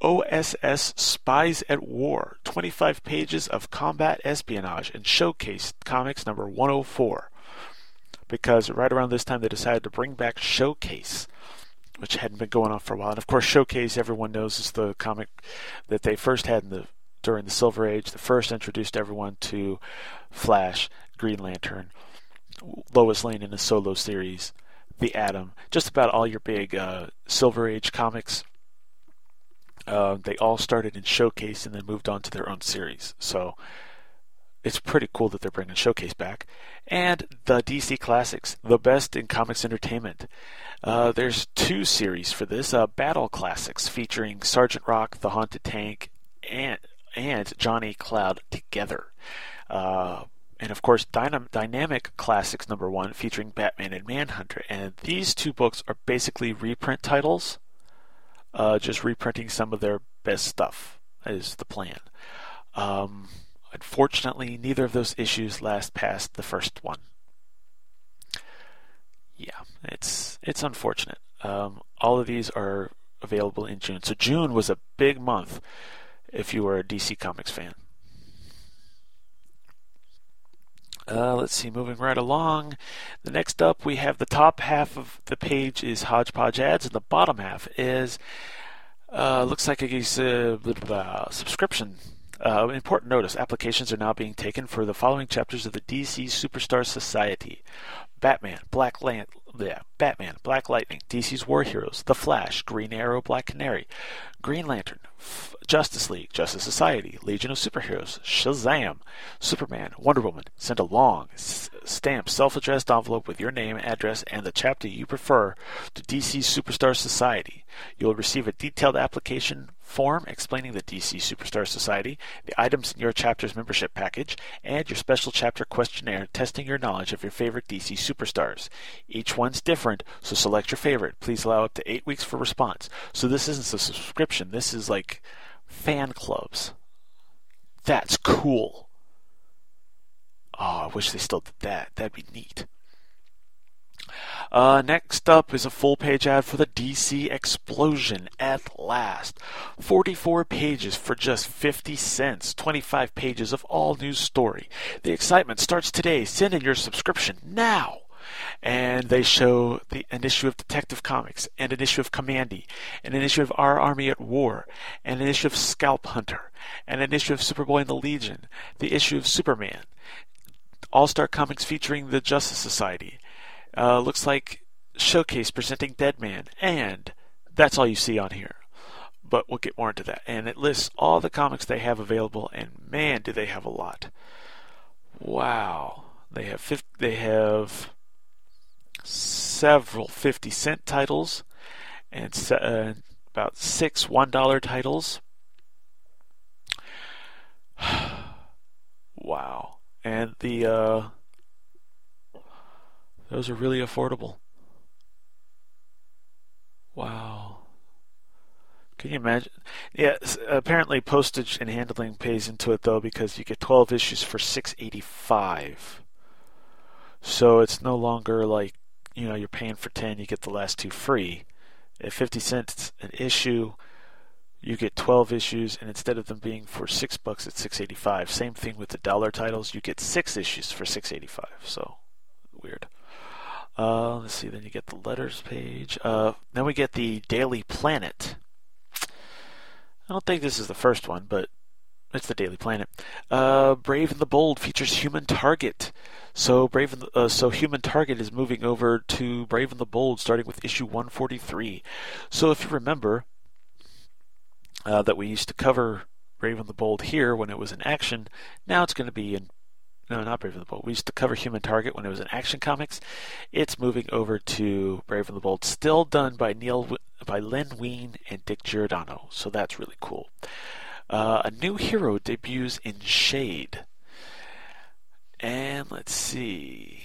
OSS Spies at War, 25 pages of combat espionage and showcase comics number 104. Because right around this time they decided to bring back Showcase which hadn't been going on for a while. And of course, Showcase, everyone knows, is the comic that they first had in the during the Silver Age. The first introduced everyone to Flash, Green Lantern, Lois Lane in a solo series, The Atom, just about all your big uh, Silver Age comics. Uh, they all started in Showcase and then moved on to their own series. So it's pretty cool that they're bringing Showcase back. And the DC Classics, the best in comics entertainment. Uh, there's two series for this uh, Battle Classics featuring Sergeant Rock, the Haunted Tank, and, and Johnny Cloud together. Uh, and of course, Dynam- Dynamic Classics number one featuring Batman and Manhunter. And these two books are basically reprint titles, uh, just reprinting some of their best stuff, is the plan. Um, Unfortunately, neither of those issues last past the first one. Yeah, it's it's unfortunate. Um, all of these are available in June. So June was a big month if you were a DC Comics fan. Uh, let's see, moving right along. The next up, we have the top half of the page is hodgepodge ads, and the bottom half is uh, looks like a uh, subscription uh, important notice applications are now being taken for the following chapters of the DC Superstar Society Batman, Black Lan- yeah, Batman, Black Lightning, DC's War Heroes, The Flash, Green Arrow, Black Canary, Green Lantern, F- Justice League, Justice Society, Legion of Superheroes, Shazam, Superman, Wonder Woman. Send a long, s- stamped, self-addressed envelope with your name, address, and the chapter you prefer to DC Superstar Society. You'll receive a detailed application form explaining the DC Superstar Society, the items in your chapter's membership package, and your special chapter questionnaire testing your knowledge of your favorite DC superstars. Each one's different, so select your favorite. Please allow up to eight weeks for response. So this isn't a subscription, this is like fan clubs. That's cool. Oh, I wish they still did that. That'd be neat. Uh, next up is a full page ad for the DC Explosion at last. 44 pages for just 50 cents, 25 pages of all news story. The excitement starts today. Send in your subscription now and they show the, an issue of Detective Comics, and an issue of Kamandi, and an issue of Our Army at War, and an issue of Scalp Hunter, and an issue of Superboy and the Legion, the issue of Superman, All Star Comics featuring the Justice Society, uh, looks like Showcase presenting Deadman, and that's all you see on here. But we'll get more into that. And it lists all the comics they have available, and man, do they have a lot! Wow, they have 50, they have several 50 cent titles and uh, about six $1 titles. wow. And the uh, those are really affordable. Wow. Can you imagine? Yeah, apparently postage and handling pays into it though because you get 12 issues for 685. So it's no longer like, you know, you're paying for 10, you get the last two free. At 50 cents an issue, you get 12 issues and instead of them being for 6 bucks it's 685. Same thing with the dollar titles, you get 6 issues for 685. So weird. Uh, let's see, then you get the letters page. Uh, then we get the Daily Planet. I don't think this is the first one, but it's the Daily Planet. Uh, Brave and the Bold features Human Target. So Brave and the, uh, so Human Target is moving over to Brave and the Bold, starting with issue 143. So if you remember uh, that we used to cover Brave and the Bold here when it was in action, now it's going to be in no, not Brave and the Bold. We used to cover Human Target when it was in Action Comics. It's moving over to Brave and the Bold, still done by Neil by Len Wein and Dick Giordano. So that's really cool. Uh, a new hero debuts in Shade. And let's see.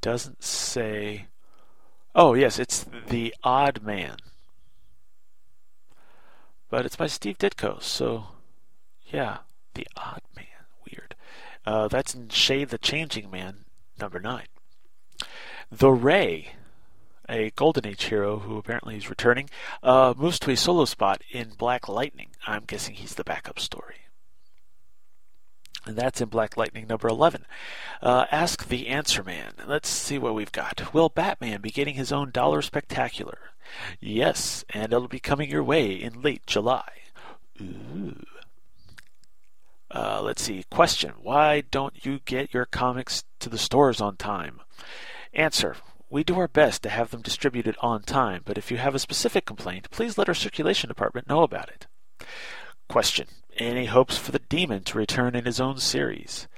Doesn't say. Oh, yes, it's The Odd Man. But it's by Steve Ditko, so yeah, The Odd. Uh, that's in Shade the Changing Man, number 9. The Ray a Golden Age hero who apparently is returning, uh, moves to a solo spot in Black Lightning. I'm guessing he's the backup story. And that's in Black Lightning number 11. Uh, Ask the Answer Man. Let's see what we've got. Will Batman be getting his own Dollar Spectacular? Yes, and it'll be coming your way in late July. Ooh. Uh, let's see. Question Why don't you get your comics to the stores on time? Answer we do our best to have them distributed on time, but if you have a specific complaint, please let our circulation department know about it. Question Any hopes for the Demon to return in his own series?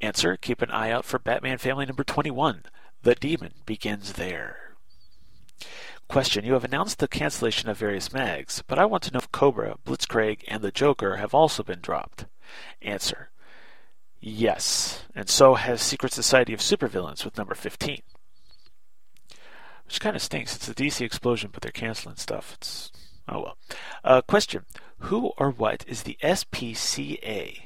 Answer Keep an eye out for Batman Family number 21. The Demon begins there. Question You have announced the cancellation of various mags, but I want to know if Cobra, Blitzkrieg, and the Joker have also been dropped. Answer Yes, and so has Secret Society of Supervillains with number 15. Which kind of stinks. It's a DC explosion, but they're canceling stuff. It's oh well. Uh, question: Who or what is the SPCA?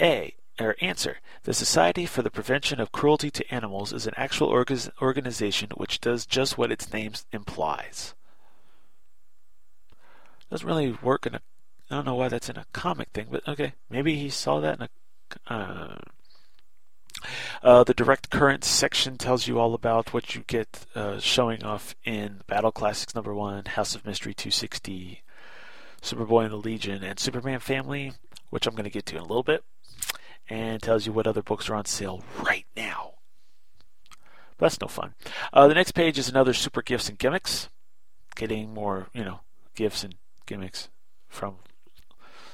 A or answer: The Society for the Prevention of Cruelty to Animals is an actual org- organization which does just what its name implies. Doesn't really work in a. I don't know why that's in a comic thing, but okay, maybe he saw that in a. Uh, uh, the direct current section tells you all about what you get uh, showing off in Battle Classics number one, House of Mystery 260, Superboy and the Legion, and Superman Family, which I'm going to get to in a little bit, and tells you what other books are on sale right now. But that's no fun. Uh, the next page is another super gifts and gimmicks, getting more, you know, gifts and gimmicks from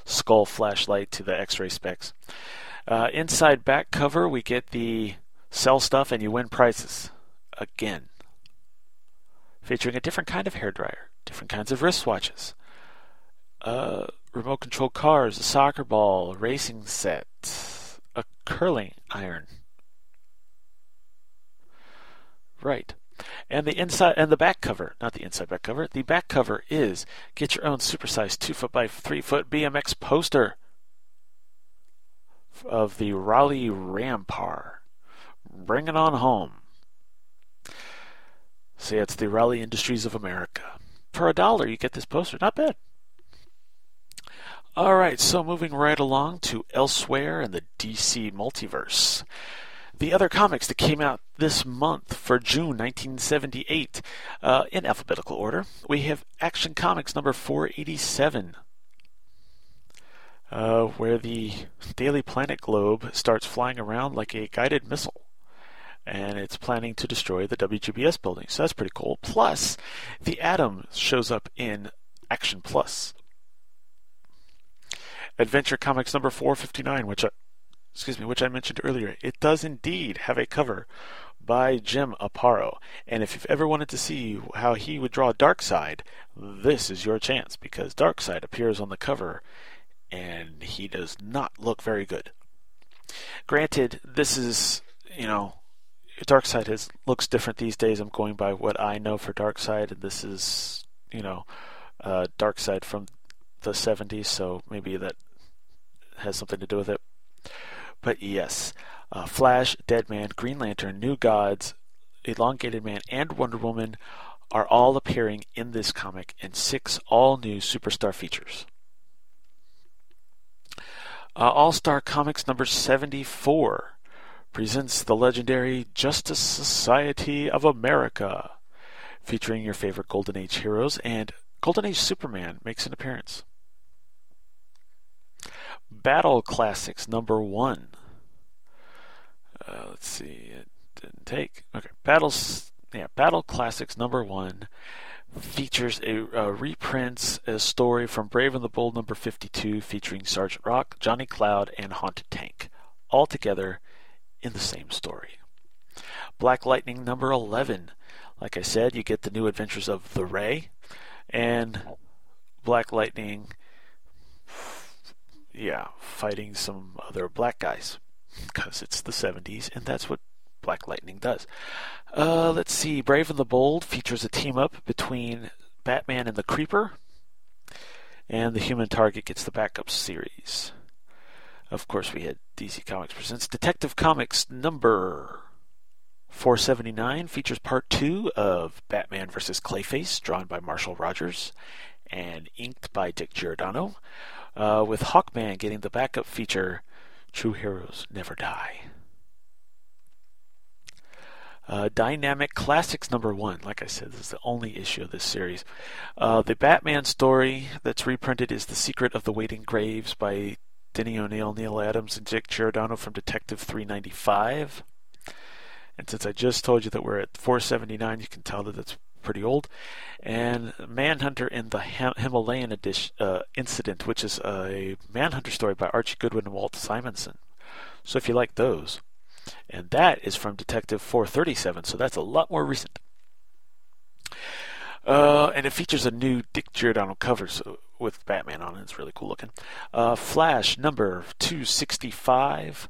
skull flashlight to the X-ray specs. Uh, inside back cover, we get the sell stuff and you win prizes. Again. Featuring a different kind of hairdryer, different kinds of wristwatches, uh, remote control cars, a soccer ball, a racing set, a curling iron. Right. And the inside and the back cover, not the inside back cover, the back cover is get your own supersized two foot by three foot BMX poster of the Raleigh Rampar. Bring it on home. See, it's the Raleigh Industries of America. For a dollar, you get this poster. Not bad. All right, so moving right along to Elsewhere in the DC Multiverse. The other comics that came out this month for June 1978, uh, in alphabetical order, we have Action Comics number 487, uh, where the Daily Planet globe starts flying around like a guided missile. And it's planning to destroy the WGBS building. So that's pretty cool. Plus, the Atom shows up in Action Plus. Adventure Comics number 459, which I, excuse me, which I mentioned earlier. It does indeed have a cover by Jim Aparo. And if you've ever wanted to see how he would draw Darkseid, this is your chance because Darkseid appears on the cover and he does not look very good. Granted, this is, you know, Darkseid has looks different these days. I'm going by what I know for Darkseid, and this is, you know, uh, Darkseid from the 70s, so maybe that has something to do with it. But yes, uh, Flash, Deadman, Green Lantern, New Gods, Elongated Man, and Wonder Woman are all appearing in this comic in six all new superstar features. Uh, All Star Comics number 74 presents the legendary Justice Society of America, featuring your favorite Golden Age heroes, and Golden Age Superman makes an appearance. Battle Classics number 1. Uh, let's see, it didn't take. Okay, Battles. Yeah, Battle Classics number 1 features a, a reprints a story from Brave and the Bold number 52 featuring Sergeant Rock, Johnny Cloud, and Haunted Tank, all together in the same story. Black Lightning number 11. Like I said, you get the new adventures of the Ray and Black Lightning, yeah, fighting some other black guys because it's the 70s and that's what Black Lightning does. Uh, let's see. Brave and the Bold features a team up between Batman and the Creeper, and the Human Target gets the backup series. Of course, we had DC Comics presents Detective Comics number 479 features part two of Batman vs. Clayface, drawn by Marshall Rogers and inked by Dick Giordano, uh, with Hawkman getting the backup feature True Heroes Never Die. Uh, Dynamic Classics number one. Like I said, this is the only issue of this series. Uh, the Batman story that's reprinted is The Secret of the Waiting Graves by Denny O'Neil, Neal Adams, and Dick Giordano from Detective 395. And since I just told you that we're at 479, you can tell that it's pretty old. And Manhunter in the Himalayan edition, uh, Incident, which is a Manhunter story by Archie Goodwin and Walt Simonson. So if you like those. And that is from Detective 437, so that's a lot more recent. Uh, and it features a new Dick Giordano cover so, with Batman on it. It's really cool looking. Uh, Flash number 265.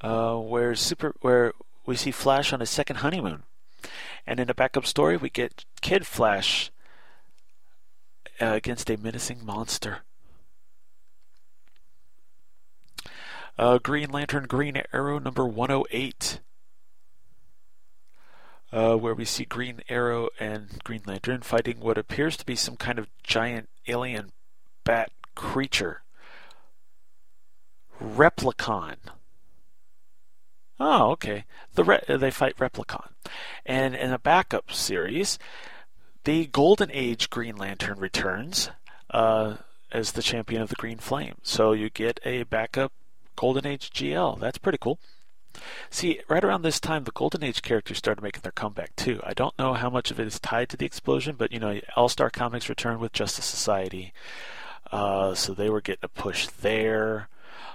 Uh, where super where we see Flash on his second honeymoon, and in a backup story we get Kid Flash uh, against a menacing monster. Uh, Green Lantern Green Arrow number 108 uh, where we see Green Arrow and Green Lantern fighting what appears to be some kind of giant alien bat creature. Replicon. Oh, okay. The re- they fight Replicon, and in a backup series, the Golden Age Green Lantern returns uh, as the champion of the Green Flame. So you get a backup Golden Age GL. That's pretty cool. See, right around this time, the Golden Age characters started making their comeback too. I don't know how much of it is tied to the explosion, but you know, All Star Comics returned with Justice Society, uh, so they were getting a push there.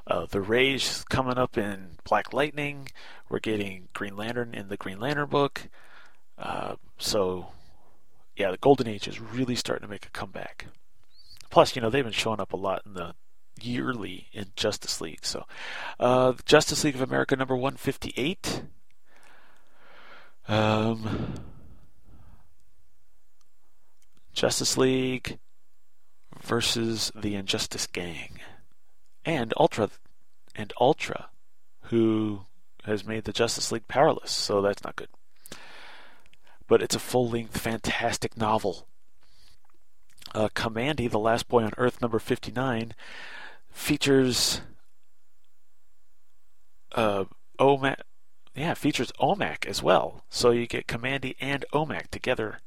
Uh, the Rage coming up in Black Lightning. We're getting Green Lantern in the Green Lantern book. Uh, so, yeah, the Golden Age is really starting to make a comeback. Plus, you know, they've been showing up a lot in the yearly in Justice League. So, uh, Justice League of America number 158. Um, Justice League versus the Injustice Gang, and Ultra, and Ultra, who has made the Justice League powerless. So that's not good. But it's a full-length, fantastic novel. Uh, Kamandi, the Last Boy on Earth, number 59, features uh, OMAC. Yeah, features OMAC as well. So you get Kamandi and OMAC together.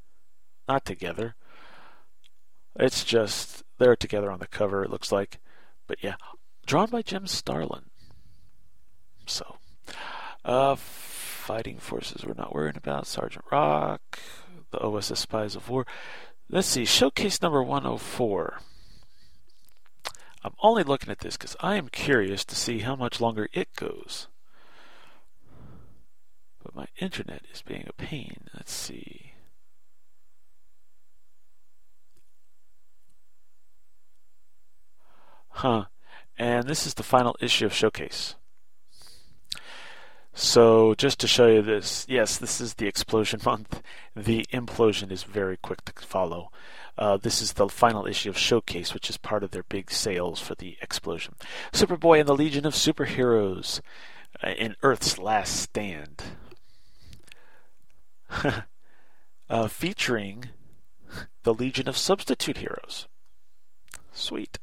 Not together. It's just they're together on the cover, it looks like. But yeah, drawn by Jim Starlin. So, uh, fighting forces we're not worrying about. Sergeant Rock, the OSS Spies of War. Let's see, showcase number 104. I'm only looking at this because I am curious to see how much longer it goes. But my internet is being a pain. Let's see. Huh. And this is the final issue of Showcase. So, just to show you this, yes, this is the explosion month. The implosion is very quick to follow. Uh, this is the final issue of Showcase, which is part of their big sales for the explosion. Superboy and the Legion of Superheroes uh, in Earth's Last Stand. uh, featuring the Legion of Substitute Heroes. Sweet.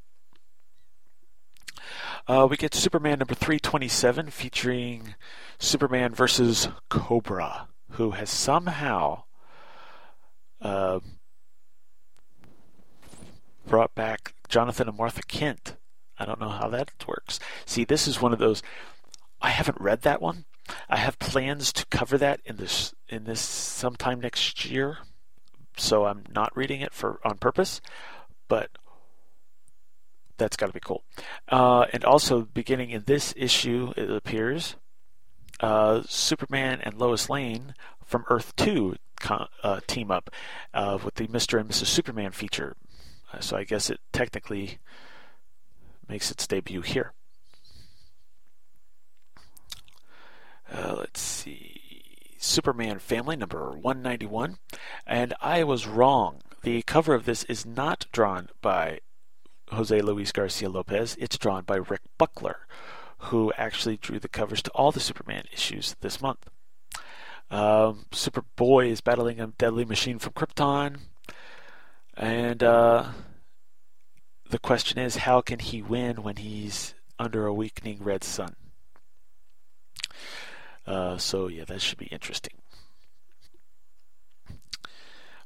Uh, we get Superman number 327 featuring Superman versus Cobra, who has somehow uh, brought back Jonathan and Martha Kent. I don't know how that works. See, this is one of those. I haven't read that one. I have plans to cover that in this in this sometime next year, so I'm not reading it for on purpose. But that's got to be cool. Uh, and also, beginning in this issue, it appears uh, Superman and Lois Lane from Earth Two uh, team up uh, with the Mister and Mrs. Superman feature. Uh, so I guess it technically makes its debut here. Uh, let's see. Superman Family number 191. And I was wrong. The cover of this is not drawn by Jose Luis Garcia Lopez. It's drawn by Rick Buckler, who actually drew the covers to all the Superman issues this month. Um, Superboy is battling a deadly machine from Krypton. And uh, the question is, how can he win when he's under a weakening red sun? Uh, so, yeah, that should be interesting.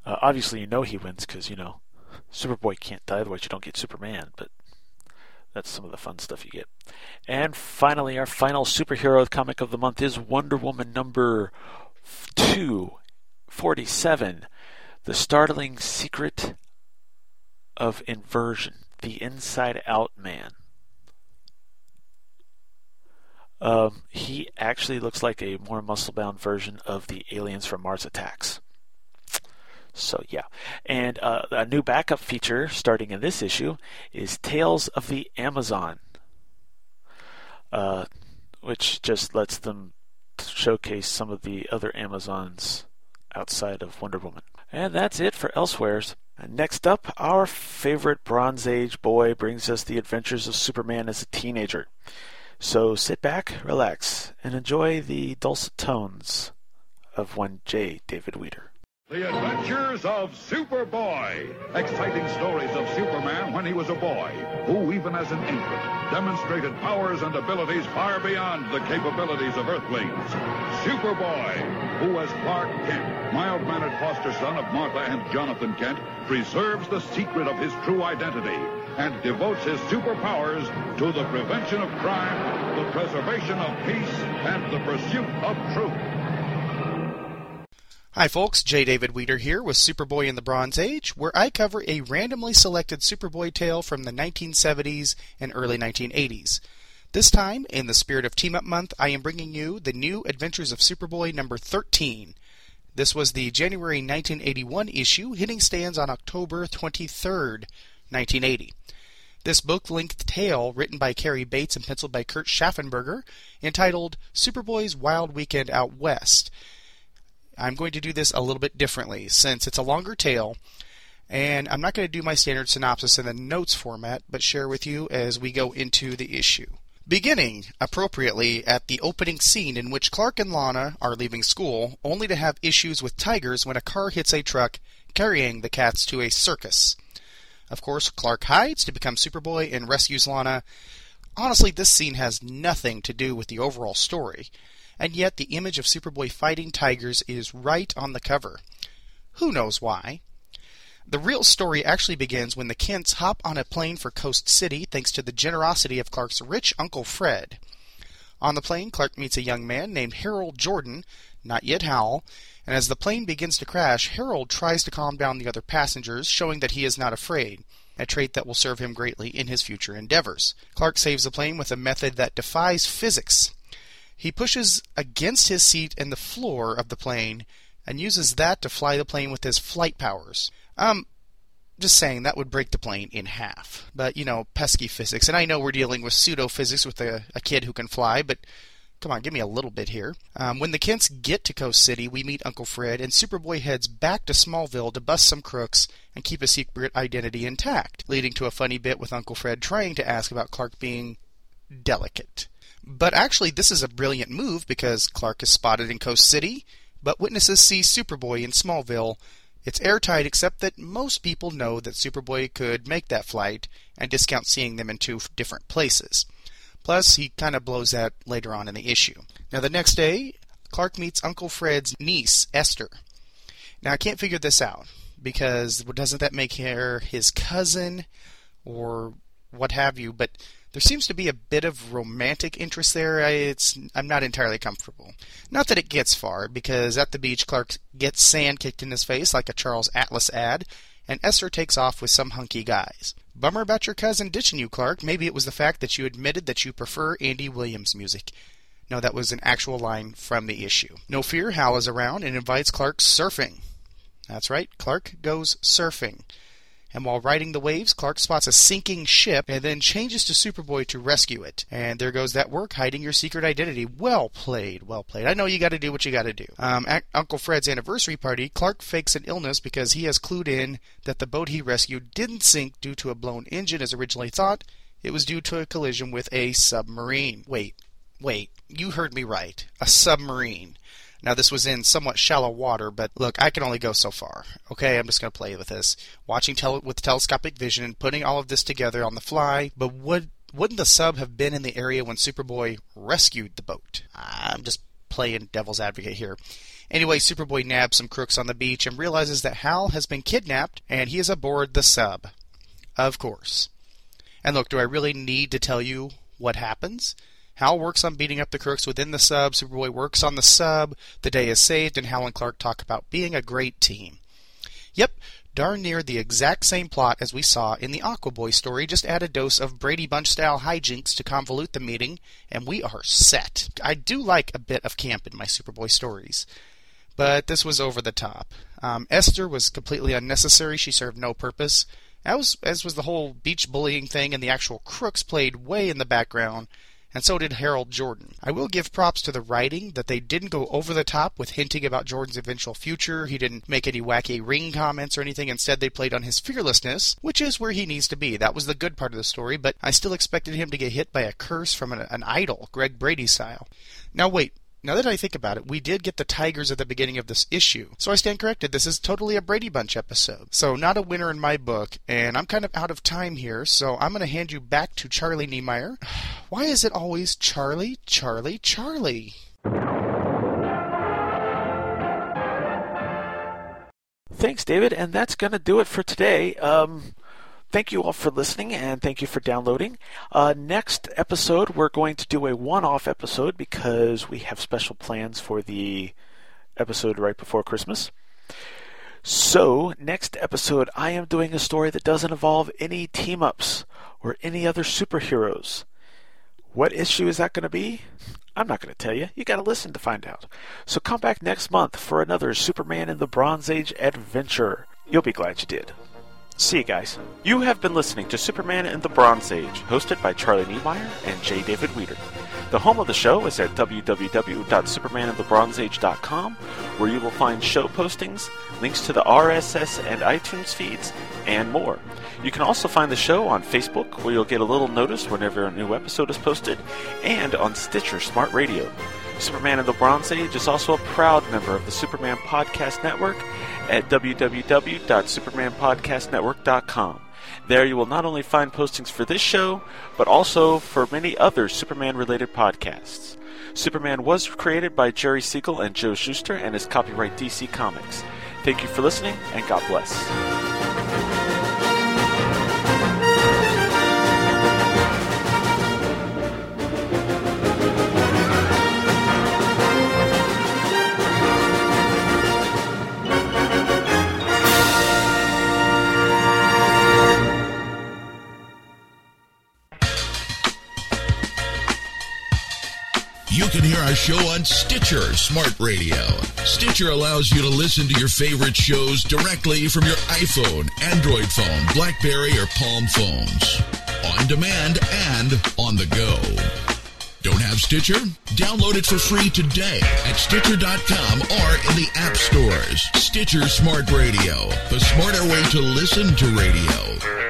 Uh, obviously, you know he wins because, you know, Superboy can't die, otherwise, you don't get Superman, but that's some of the fun stuff you get. And finally, our final superhero comic of the month is Wonder Woman number 247 The Startling Secret of Inversion, the Inside Out Man. Um, he actually looks like a more muscle bound version of the aliens from Mars Attacks. So, yeah. And uh, a new backup feature starting in this issue is Tales of the Amazon, uh, which just lets them showcase some of the other Amazons outside of Wonder Woman. And that's it for Elsewheres. Next up, our favorite Bronze Age boy brings us the adventures of Superman as a teenager. So sit back, relax, and enjoy the dulcet tones of one J. David Weter. The Adventures of Superboy. Exciting stories of Superman when he was a boy, who, even as an infant, demonstrated powers and abilities far beyond the capabilities of Earthlings. Superboy, who, as Clark Kent, mild-mannered foster son of Martha and Jonathan Kent, preserves the secret of his true identity and devotes his superpowers to the prevention of crime, the preservation of peace, and the pursuit of truth. Hi, folks. J. David Weter here with Superboy in the Bronze Age, where I cover a randomly selected Superboy tale from the 1970s and early 1980s. This time, in the spirit of Team Up Month, I am bringing you the new Adventures of Superboy number 13. This was the January 1981 issue, hitting stands on October 23rd, 1980. This book length tale, written by Cary Bates and penciled by Kurt Schaffenberger, entitled Superboy's Wild Weekend Out West. I'm going to do this a little bit differently since it's a longer tale, and I'm not going to do my standard synopsis in the notes format, but share with you as we go into the issue. Beginning, appropriately, at the opening scene in which Clark and Lana are leaving school, only to have issues with tigers when a car hits a truck carrying the cats to a circus. Of course, Clark hides to become Superboy and rescues Lana. Honestly, this scene has nothing to do with the overall story and yet the image of Superboy fighting tigers is right on the cover. Who knows why? The real story actually begins when the Kents hop on a plane for Coast City thanks to the generosity of Clark's rich Uncle Fred. On the plane, Clark meets a young man named Harold Jordan, not yet Hal, and as the plane begins to crash, Harold tries to calm down the other passengers, showing that he is not afraid, a trait that will serve him greatly in his future endeavors. Clark saves the plane with a method that defies physics. He pushes against his seat in the floor of the plane and uses that to fly the plane with his flight powers. Um, just saying that would break the plane in half. But, you know, pesky physics. And I know we're dealing with pseudo physics with a, a kid who can fly, but come on, give me a little bit here. Um, when the Kents get to Coast City, we meet Uncle Fred, and Superboy heads back to Smallville to bust some crooks and keep his secret identity intact, leading to a funny bit with Uncle Fred trying to ask about Clark being delicate. But actually, this is a brilliant move because Clark is spotted in Coast City, but witnesses see Superboy in Smallville. It's airtight, except that most people know that Superboy could make that flight and discount seeing them in two different places. Plus, he kind of blows that later on in the issue. Now, the next day, Clark meets Uncle Fred's niece, Esther. Now, I can't figure this out because doesn't that make her his cousin or what have you? But there seems to be a bit of romantic interest there. I, it's I'm not entirely comfortable. Not that it gets far, because at the beach, Clark gets sand kicked in his face like a Charles Atlas ad, and Esther takes off with some hunky guys. Bummer about your cousin ditching you, Clark. Maybe it was the fact that you admitted that you prefer Andy Williams music. No, that was an actual line from the issue. No fear, Hal is around and invites Clark surfing. That's right, Clark goes surfing and while riding the waves, Clark spots a sinking ship and then changes to Superboy to rescue it. And there goes that work, hiding your secret identity. Well played, well played. I know you got to do what you got to do. Um, at Uncle Fred's anniversary party, Clark fakes an illness because he has clued in that the boat he rescued didn't sink due to a blown engine as originally thought. It was due to a collision with a submarine. Wait, wait, you heard me right. A submarine. Now, this was in somewhat shallow water, but look, I can only go so far. Okay, I'm just going to play with this. Watching tele- with telescopic vision and putting all of this together on the fly, but would, wouldn't the sub have been in the area when Superboy rescued the boat? I'm just playing devil's advocate here. Anyway, Superboy nabs some crooks on the beach and realizes that Hal has been kidnapped and he is aboard the sub. Of course. And look, do I really need to tell you what happens? Hal works on beating up the crooks within the sub, Superboy works on the sub, the day is saved, and Hal and Clark talk about being a great team. Yep, darn near the exact same plot as we saw in the Aquaboy story, just add a dose of Brady Bunch style hijinks to convolute the meeting, and we are set. I do like a bit of camp in my Superboy stories, but this was over the top. Um, Esther was completely unnecessary, she served no purpose. As, as was the whole beach bullying thing, and the actual crooks played way in the background, and so did Harold Jordan. I will give props to the writing that they didn't go over the top with hinting about Jordan's eventual future. He didn't make any wacky ring comments or anything. Instead, they played on his fearlessness, which is where he needs to be. That was the good part of the story, but I still expected him to get hit by a curse from an, an idol, Greg Brady style. Now, wait, now that I think about it, we did get the Tigers at the beginning of this issue. So I stand corrected. This is totally a Brady Bunch episode. So not a winner in my book, and I'm kind of out of time here, so I'm going to hand you back to Charlie Niemeyer. Why is it always Charlie, Charlie, Charlie? Thanks, David, and that's going to do it for today. Um, thank you all for listening and thank you for downloading. Uh, next episode, we're going to do a one off episode because we have special plans for the episode right before Christmas. So, next episode, I am doing a story that doesn't involve any team ups or any other superheroes. What issue is that going to be? I'm not going to tell you. You got to listen to find out. So come back next month for another Superman in the Bronze Age adventure. You'll be glad you did. See you guys. You have been listening to Superman in the Bronze Age, hosted by Charlie Niemeyer and J. David Weter. The home of the show is at www.supermaninthebronzeage.com, where you will find show postings, links to the RSS and iTunes feeds, and more. You can also find the show on Facebook, where you'll get a little notice whenever a new episode is posted, and on Stitcher Smart Radio. Superman of the Bronze Age is also a proud member of the Superman Podcast Network at www.supermanpodcastnetwork.com. There you will not only find postings for this show, but also for many other Superman related podcasts. Superman was created by Jerry Siegel and Joe Shuster and is copyright DC Comics. Thank you for listening, and God bless. You can hear our show on Stitcher Smart Radio. Stitcher allows you to listen to your favorite shows directly from your iPhone, Android phone, Blackberry, or Palm phones. On demand and on the go. Don't have Stitcher? Download it for free today at Stitcher.com or in the app stores. Stitcher Smart Radio, the smarter way to listen to radio.